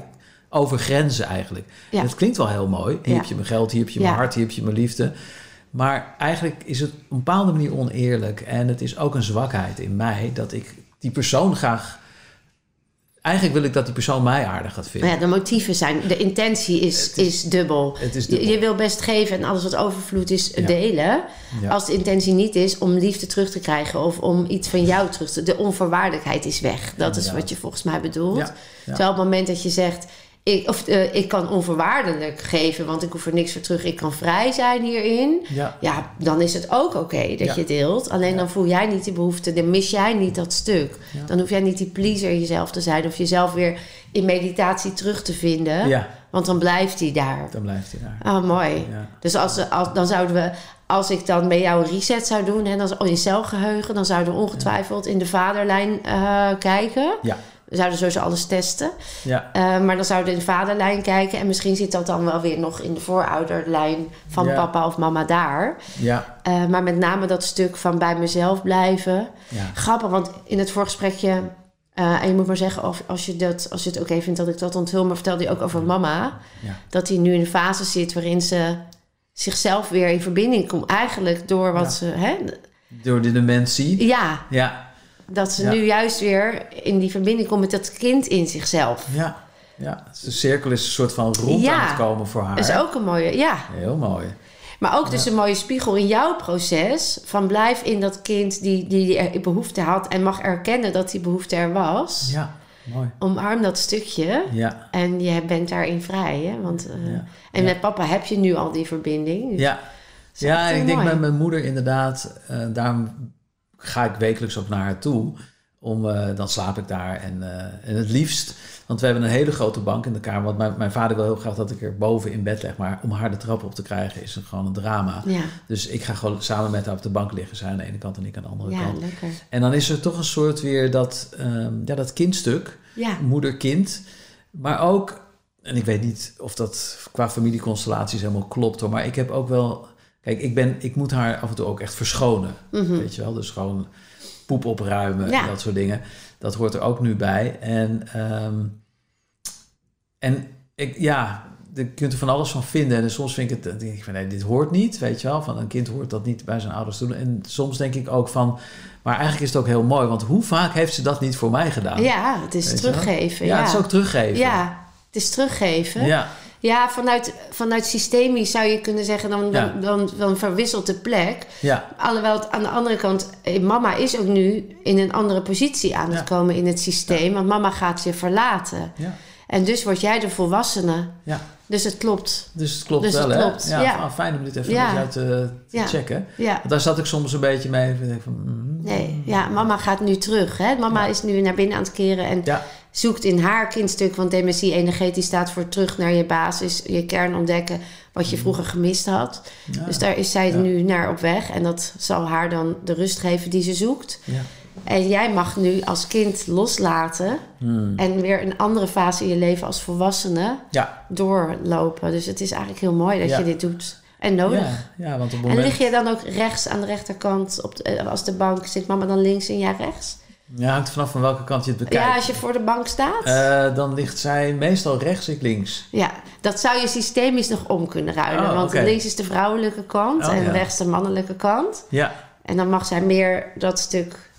over grenzen eigenlijk. Ja. Het klinkt wel heel mooi. Hier heb je mijn geld, hier heb je mijn hart, hier heb je mijn liefde. Maar eigenlijk is het op een bepaalde manier oneerlijk. En het is ook een zwakheid in mij dat ik die persoon graag... Eigenlijk wil ik dat die persoon mij aardig gaat vinden. ja, de motieven zijn, de intentie is, Het is- is, dubbel. Het is Je, dubbel. je wil best geven en alles wat overvloed is Ja. delen. Ja. Als de intentie niet is om liefde terug te krijgen of om iets van jou terug te... De onvoorwaardelijkheid is weg. Dat is wat je volgens mij bedoelt. Terwijl op het moment dat je zegt... Ik, of, eh, ik kan onvoorwaardelijk geven, want ik hoef er niks voor terug. Ik kan vrij zijn hierin. Ja. Ja, dan is het ook oké dat Ja. je deelt. Alleen dan voel jij niet die behoefte, dan mis jij niet dat stuk. Dan hoef jij niet die pleaser jezelf te zijn... of jezelf weer in meditatie terug te vinden. ja, Want dan blijft hij daar. dan blijft hij daar. Oh, mooi. Ja. Dus als, als, dan zouden we, als ik dan bij jou een reset zou doen, hè, dan, in celgeheugen, dan zouden we ongetwijfeld in de vaderlijn eh, kijken. Ja. We zouden sowieso alles testen. Ja. Eh, maar dan zouden we in de vaderlijn kijken. En misschien zit dat dan wel weer nog in de voorouderlijn van Ja. papa of mama daar. Ja. Eh, maar met name dat stuk van bij mezelf blijven. Ja. Grappig, want in het voorgesprekje... eh, en je moet maar zeggen, of als je, dat, als je het oké vindt dat ik dat onthul... maar vertelde hij ook over mama. Ja. Dat hij nu in een fase zit waarin ze zichzelf weer in verbinding komt. Eigenlijk door wat ze... Hè, Door de dementie. ja, Ja. Dat ze Ja. nu juist weer in die verbinding komt met dat kind in zichzelf. Ja. Ja. Dus de cirkel is een soort van rond Ja. aan het komen voor haar. Dat is ook een mooie, ja. Heel mooi. Maar ook dus een mooie spiegel in jouw proces. Van blijf in dat kind die, die behoefte had en mag erkennen dat die behoefte er was. Ja. Mooi. Omarm dat stukje. Ja. En je bent daarin vrij. Hè? Want, eh, Ja. En met papa heb je nu al die verbinding. Dus Ja. Ja, en ik denk met mijn moeder inderdaad, eh, daarom ga ik wekelijks ook naar haar toe. Om, eh, dan slaap ik daar en, eh, en het liefst, want we hebben een hele grote bank in de kamer. Want mijn, mijn vader wil heel graag dat ik er boven in bed leg, maar om haar de trap op te krijgen is gewoon een drama. Ja, Dus ik ga gewoon samen met haar op de bank liggen, zij aan de ene kant en ik aan de andere ja, kant. lekker. En dan is er toch een soort weer dat, ehm, ja, dat kindstuk, Ja, moeder-kind. Maar ook, en ik weet niet of dat qua familieconstellaties helemaal klopt hoor, maar ik heb ook wel. Kijk, ik, ben, ik moet haar af en toe ook echt verschonen. Mhm. Weet je wel, dus gewoon poep opruimen Ja. en dat soort dingen. Dat hoort er ook nu bij. En, ehm, en ik, ja, je kunt er van alles van vinden. En soms vind ik het, denk ik van nee, dit hoort niet, weet je wel. Van een kind hoort dat niet bij zijn ouders doen. En soms denk ik ook van, maar eigenlijk is het ook heel mooi. Want hoe vaak heeft ze dat niet voor mij gedaan? ja het is teruggeven. Ja, Ja, het is ook teruggeven. Ja, het is teruggeven. Ja, Ja, vanuit, vanuit systemisch zou je kunnen zeggen, dan, Ja. dan, dan, dan verwisselt de plek. ja, Alhoewel het aan de andere kant, eh, mama is ook nu in een andere positie aan het Ja. komen in het systeem. Want mama gaat je verlaten. ja, En dus word jij de volwassene. ja. Dus het klopt. Dus het klopt Dus het wel, hè? klopt, Ja, ja. ah, fijn om dit even Ja. jou te, te Ja. checken. Want daar zat ik soms een beetje mee. Van, mm, Nee, ja, mama gaat nu terug. Hè? Mama is nu naar binnen aan het keren en Ja, zoekt in haar kindstuk, want dementie energetisch staat voor terug naar je basis, je kern ontdekken wat je vroeger gemist had. ja, Dus daar is zij Ja. nu naar op weg en dat zal haar dan de rust geven die ze zoekt. ja. En jij mag nu als kind loslaten Hmm. en weer een andere fase in je leven als volwassene doorlopen. Dus het is eigenlijk heel mooi dat je dit doet en nodig. Ja, ja, want op En lig je dan ook rechts aan de rechterkant, op de, eh, als de bank zit mama dan links en jij rechts? Ja, hangt vanaf van welke kant je het bekijkt. Ja, als je voor de bank staat. Eh, dan ligt zij meestal rechts, ik links. Ja, dat zou je systemisch nog om kunnen ruilen. Oh, want links is de vrouwelijke kant Oh, en ja. rechts de mannelijke kant. Ja. En dan mag zij meer dat stuk.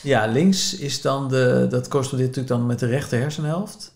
ja, links is dan de... Dat correspondeert natuurlijk dan met de rechter hersenhelft.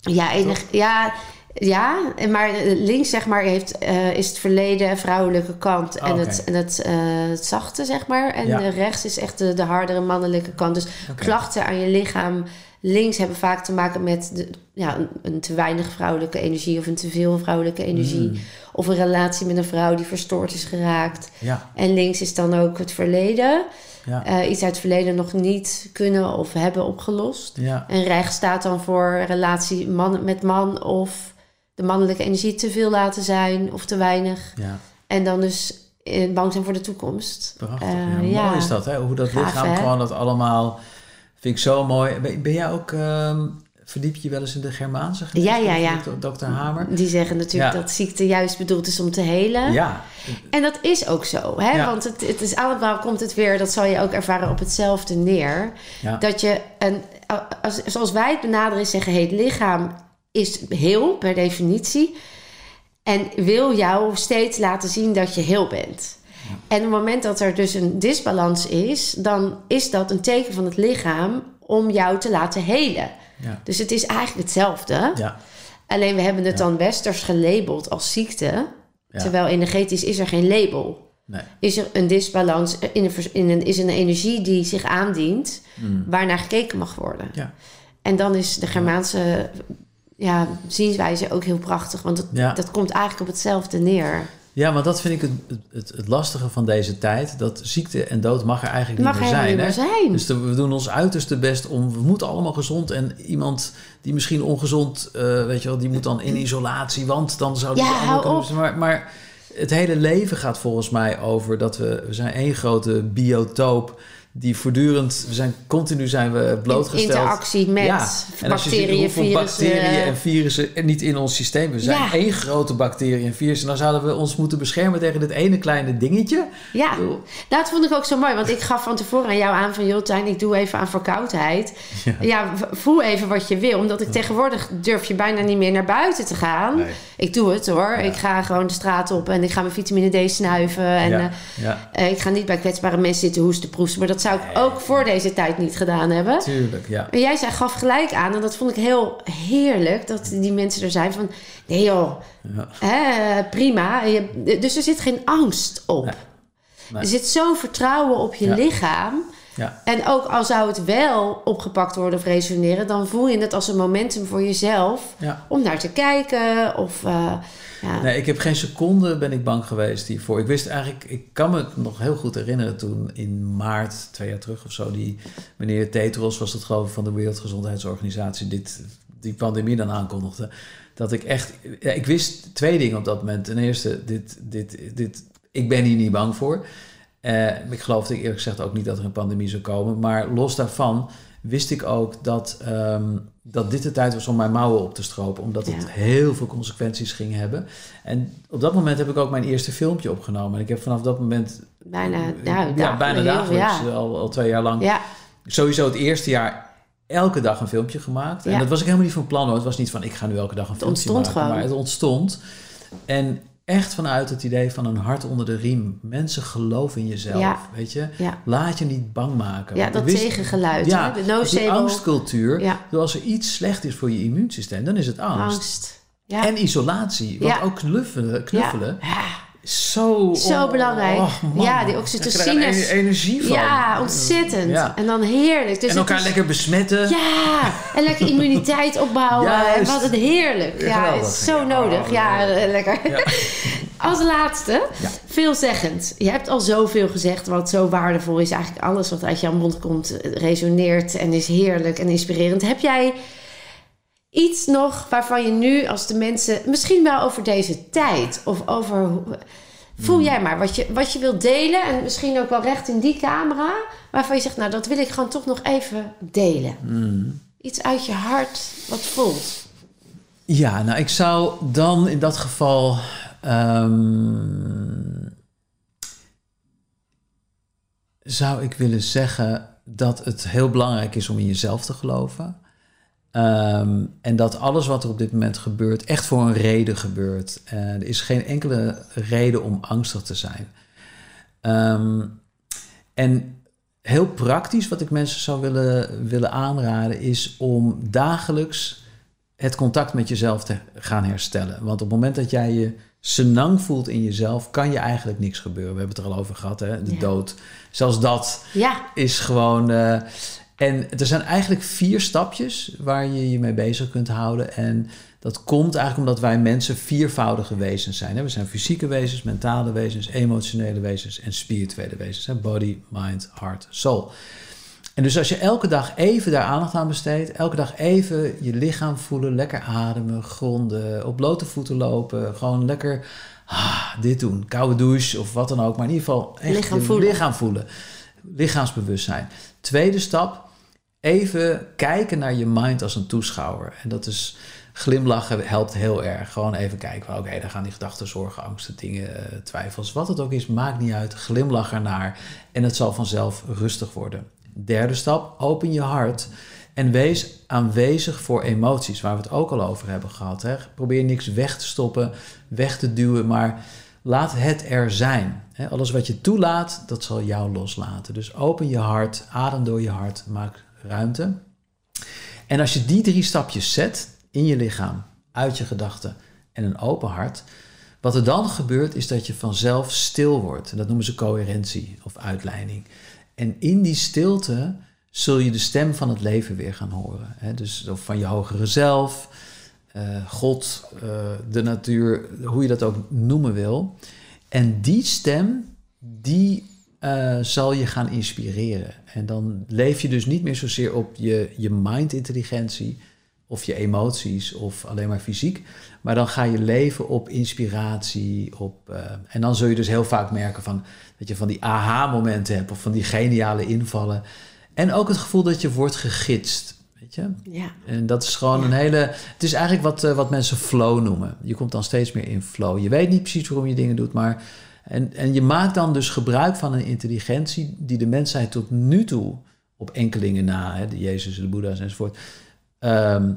Ja, enig, ja, ja, maar links zeg maar heeft, eh, is het verleden vrouwelijke kant en, Oh, oké. het, en het, eh, het zachte zeg maar. En Ja. rechts is echt de, de hardere mannelijke kant. Dus klachten aan je lichaam links hebben vaak te maken met de, ja, een, een te weinig vrouwelijke energie of een te veel vrouwelijke energie. Mm, Of een relatie met een vrouw die verstoord is geraakt. ja, En links is dan ook het verleden. ja, Eh, iets uit het verleden nog niet kunnen of hebben opgelost. ja. En rechts staat dan voor relatie man met man of de mannelijke energie te veel laten zijn of te weinig. ja. En dan dus eh, bang zijn voor de toekomst. Prachtig. Eh, ja. Mooi is dat, hè? Hoe dat lichaam hè? gewoon dat allemaal... Vind ik zo mooi. Ben, ben jij ook... ehm, verdiep je wel eens in de Germaanse Ja, ja, ja. Dr. Hamer? Die zeggen natuurlijk Ja. dat ziekte juist bedoeld is om te helen. Ja. En dat is ook zo, hè? Ja. Want het, het is allemaal komt het weer, dat zal je ook ervaren op hetzelfde neer. Ja. Dat je een, als, zoals wij het benaderen, zeggen: hey, het lichaam is heel per definitie. En wil jou steeds laten zien dat je heel bent. En op het moment dat er dus een disbalans is, dan is dat een teken van het lichaam om jou te laten helen. Ja. Dus het is eigenlijk hetzelfde. Ja. Alleen we hebben het dan westers gelabeld als ziekte. Terwijl energetisch is er geen label. Nee. Is er een disbalans, in een, in een, is een energie die zich aandient, Mm. waarnaar gekeken mag worden. Ja. En dan is de Germaanse ja, zienswijze ook heel prachtig, want het, Ja. dat komt eigenlijk op hetzelfde neer. Ja, want dat vind ik het, het, het lastige van deze tijd. Dat ziekte en dood mag er eigenlijk mag niet meer zijn. niet meer zijn. Dus de- we doen ons uiterste best om... We moeten allemaal gezond. En iemand die misschien ongezond... eh, weet je wel, die moet dan in isolatie. Want dan zou die Ja, hou op. Maar, maar het hele leven gaat volgens mij over... dat we... We zijn één grote biotoop die voortdurend, we zijn continu zijn we blootgesteld. Interactie met ja. En als je ziet bacteriën, virussen. bacteriën en virussen en niet in ons systeem. We zijn Ja. één grote bacterie en virus. En dan zouden we ons moeten beschermen tegen dit ene kleine dingetje. Ja, Nou, dat vond ik ook zo mooi. Want ik gaf van tevoren aan jou aan van... joh, Tijn, ik doe even aan verkoudheid. Ja. Voel even wat je wil. Omdat ik tegenwoordig durf je bijna niet meer naar buiten te gaan. Nee. Ik doe het hoor. Ik ga gewoon de straat op en ik ga mijn vitamine D snuiven. En ja, eh, eh, ik ga niet bij kwetsbare mensen zitten hoesten proesten. Maar dat zou ik ook voor deze tijd niet gedaan hebben. tuurlijk, ja. En jij zei, gaf gelijk aan, en dat vond ik heel heerlijk, dat die mensen er zijn van, nee joh, ja. hè, prima. Dus er zit geen angst op. Nee. Nee. Er zit zo'n vertrouwen op je Ja. lichaam. Ja. En ook al zou het wel opgepakt worden of resoneren, dan voel je het als een momentum voor jezelf ja. om naar te kijken. Of, eh, ja. Nee, ik heb geen seconde ben ik bang geweest hiervoor. Ik wist eigenlijk, ik kan me nog heel goed herinneren toen in maart, twee jaar terug of zo, die meneer Tetros, was het geloof ik van de Wereldgezondheidsorganisatie, dit, die pandemie dan aankondigde. Dat ik echt, ja, ik wist twee dingen op dat moment. Ten eerste, dit, dit, dit, ik ben hier niet bang voor. Eh, ik geloofde eerlijk gezegd ook niet dat er een pandemie zou komen. Maar los daarvan wist ik ook dat, ehm, dat dit de tijd was om mijn mouwen op te stropen. Omdat het Ja. heel veel consequenties ging hebben. En op dat moment heb ik ook mijn eerste filmpje opgenomen. En ik heb vanaf dat moment... Bijna, eh, ja, ja, dagen- bijna dagelijks, ja. eh, al, al twee jaar lang. Ja, Sowieso het eerste jaar elke dag een filmpje gemaakt. En Ja. dat was ik helemaal niet van plan hoor. Het was niet van ik ga nu elke dag een Het filmpje ontstond maken. gewoon. Maar het ontstond. En echt vanuit het idee van een hart onder de riem. Mensen geloven in jezelf, Ja. weet je. ja. Laat je niet bang maken. ja dat wist- tegengeluid. Ja, hè? de die nocebo. angstcultuur. Ja. Dus als er iets slecht is voor je immuunsysteem, dan is het angst. Angst. Ja. En isolatie. Want Ja. ook knuffelen, knuffelen zo... Zo belangrijk. oh. Ja, die oxytocines. er energie van. Ja, ontzettend. Ja. En dan heerlijk. Dus en elkaar is- lekker besmetten. Ja, en lekker immuniteit opbouwen. Juist. En wat het heerlijk. Ja, het is zo Ja, nodig. Ja, ja. eh, lekker. Ja. <laughs> Als laatste, veelzeggend. Je hebt al zoveel gezegd wat zo waardevol is. Eigenlijk alles wat uit jouw mond komt eh, resoneert en is heerlijk en inspirerend. Heb jij iets nog waarvan je nu als de mensen... Misschien wel over deze tijd of over... Voel Hmm. jij maar wat je, wat je wilt delen. En misschien ook wel recht in die camera. Waarvan je zegt, nou dat wil ik gewoon toch nog even delen. Mm. Iets uit je hart wat voelt. Ja, nou, ik zou dan in dat geval. ehm, zou ik willen zeggen dat het heel belangrijk is om in jezelf te geloven. Ehm, en dat alles wat er op dit moment gebeurt, echt voor een reden gebeurt. Eh, er is geen enkele reden om angstig te zijn. Ehm, en heel praktisch, wat ik mensen zou willen, willen aanraden, is om dagelijks het contact met jezelf te gaan herstellen. Want op het moment dat jij je senang voelt in jezelf, kan je eigenlijk niks gebeuren. We hebben het er al over gehad, hè? de Ja. dood. Zelfs dat Ja, is gewoon. eh, en er zijn eigenlijk vier stapjes waar je je mee bezig kunt houden. En dat komt eigenlijk omdat wij mensen viervoudige wezens zijn. We zijn fysieke wezens, mentale wezens, emotionele wezens en spirituele wezens. Body, mind, heart, soul. En dus als je elke dag even daar aandacht aan besteedt, elke dag even je lichaam voelen, lekker ademen, gronden, op blote voeten lopen, gewoon lekker ah, dit doen, koude douche of wat dan ook, maar in ieder geval echt Lichaam je voelen. lichaam voelen, lichaamsbewustzijn. Tweede stap, even kijken naar je mind als een toeschouwer. En dat is glimlachen helpt heel erg. Gewoon even kijken, oké, daar gaan die gedachten, zorgen, angsten, dingen, eh, twijfels, wat het ook is, maakt niet uit. Glimlach ernaar en het zal vanzelf rustig worden. Derde stap, open je hart en wees aanwezig voor emoties, waar we het ook al over hebben gehad. Hè. Probeer niks weg te stoppen, weg te duwen, maar laat het er zijn. Alles wat je toelaat, dat zal jou loslaten. Dus open je hart, adem door je hart, maak ruimte. En als je die drie stapjes zet in je lichaam, uit je gedachten en een open hart, wat er dan gebeurt is dat je vanzelf stil wordt. En dat noemen ze coherentie of uitleiding. En in die stilte zul je de stem van het leven weer gaan horen. Hè? Dus van je hogere zelf, eh, God, eh, de natuur, hoe je dat ook noemen wil. En die stem, die eh, zal je gaan inspireren. En dan leef je dus niet meer zozeer op je, je mind-intelligentie of je emoties of alleen maar fysiek. Maar dan ga je leven op inspiratie. Op, eh, en dan zul je dus heel vaak merken van, dat je van die aha-momenten hebt of van die geniale invallen. En ook het gevoel dat je wordt gegidst. Weet je? Ja. En dat is gewoon Ja. een hele. Het is eigenlijk wat, eh, wat mensen flow noemen. Je komt dan steeds meer in flow. Je weet niet precies waarom je dingen doet, maar. En, en je maakt dan dus gebruik van een intelligentie die de mensheid tot nu toe, op enkelingen na, hè, de Jezus, de Boeddha's enzovoort, ehm,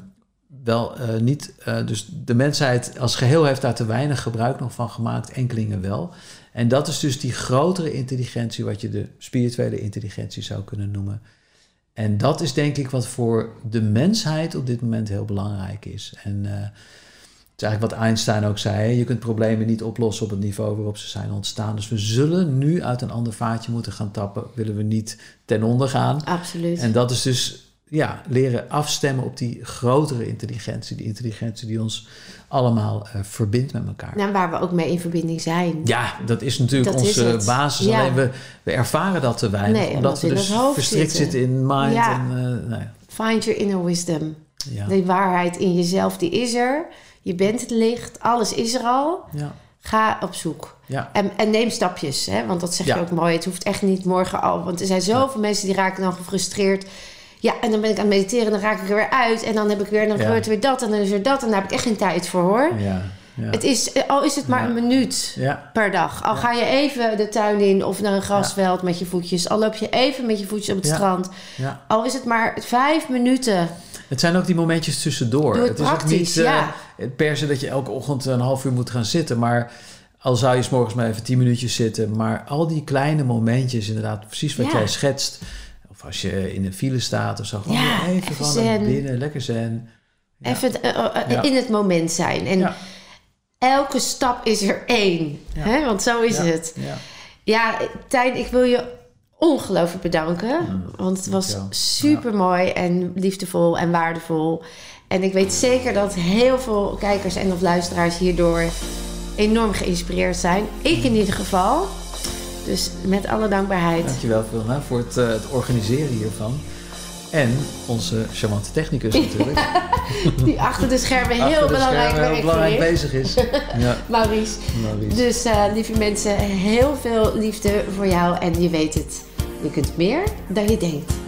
wel eh, niet. eh, dus de mensheid als geheel heeft daar te weinig gebruik nog van gemaakt, enkelingen wel. En dat is dus die grotere intelligentie, wat je de spirituele intelligentie zou kunnen noemen. En dat is denk ik wat voor de mensheid op dit moment heel belangrijk is. En eh, is eigenlijk wat Einstein ook zei: hè, je kunt problemen niet oplossen op het niveau waarop ze zijn ontstaan. Dus we zullen nu uit een ander vaatje moeten gaan tappen, willen we niet ten onder gaan. Absoluut. En dat is dus ja, leren afstemmen op die grotere intelligentie, die intelligentie die ons allemaal eh, verbindt met elkaar. Nou, waar we ook mee in verbinding zijn. Ja, dat is natuurlijk Dat is onze het. basis. Ja. Alleen we, we ervaren dat te weinig. Nee, omdat we dus verstrikt zitten. zitten in mind. Ja. En, eh, nou ja, Find your inner wisdom. De waarheid in jezelf, die is er. Je bent het licht. Alles is er al. Ja, Ga op zoek. ja, En, en neem stapjes, hè? want dat zeg je Ja. ook mooi. Het hoeft echt niet morgen al. Want er zijn zoveel mensen die raken dan gefrustreerd. Ja, en dan ben ik aan het mediteren en dan raak ik er weer uit. En dan heb ik weer, dan gebeurt er weer dat en dan is er dat. En daar heb ik echt geen tijd voor hoor. ja, ja. Het is, eh, al is het maar Ja. een minuut ja, per dag. Al ga je even de tuin in of naar een grasveld met je voetjes. Al loop je even met je voetjes op het strand. ja. Al is het maar vijf minuten. Het zijn ook die momentjes tussendoor. Doe het is ook praktisch, niet eh, ja. Per se dat je elke ochtend een half uur moet gaan zitten. Maar al zou je 's morgens maar even tien minuutjes zitten. Maar al die kleine momentjes, inderdaad, precies wat Ja. jij schetst. Of als je in een file staat of zo. Gewoon Ja, even, even gewoon naar binnen, lekker. Ja. Even eh, eh, in het moment zijn. En elke stap is er één. Hè? Want zo is het. Ja. Ja, Tijn, ik wil je ongelooflijk bedanken. Want het was super mooi en liefdevol en waardevol. En ik weet zeker dat heel veel kijkers en of luisteraars hierdoor enorm geïnspireerd zijn. Ik in ieder geval. Dus met alle dankbaarheid. Dankjewel Vilna voor het, eh, het organiseren hiervan. En onze charmante technicus natuurlijk. <laughs> Die achter de schermen heel Achter de belangrijk schermen heel belangrijk bezig is. <laughs> Ja, Maurice. Maurice. Dus eh, lieve mensen, heel veel liefde voor jou. En je weet het, je kunt meer dan je denkt.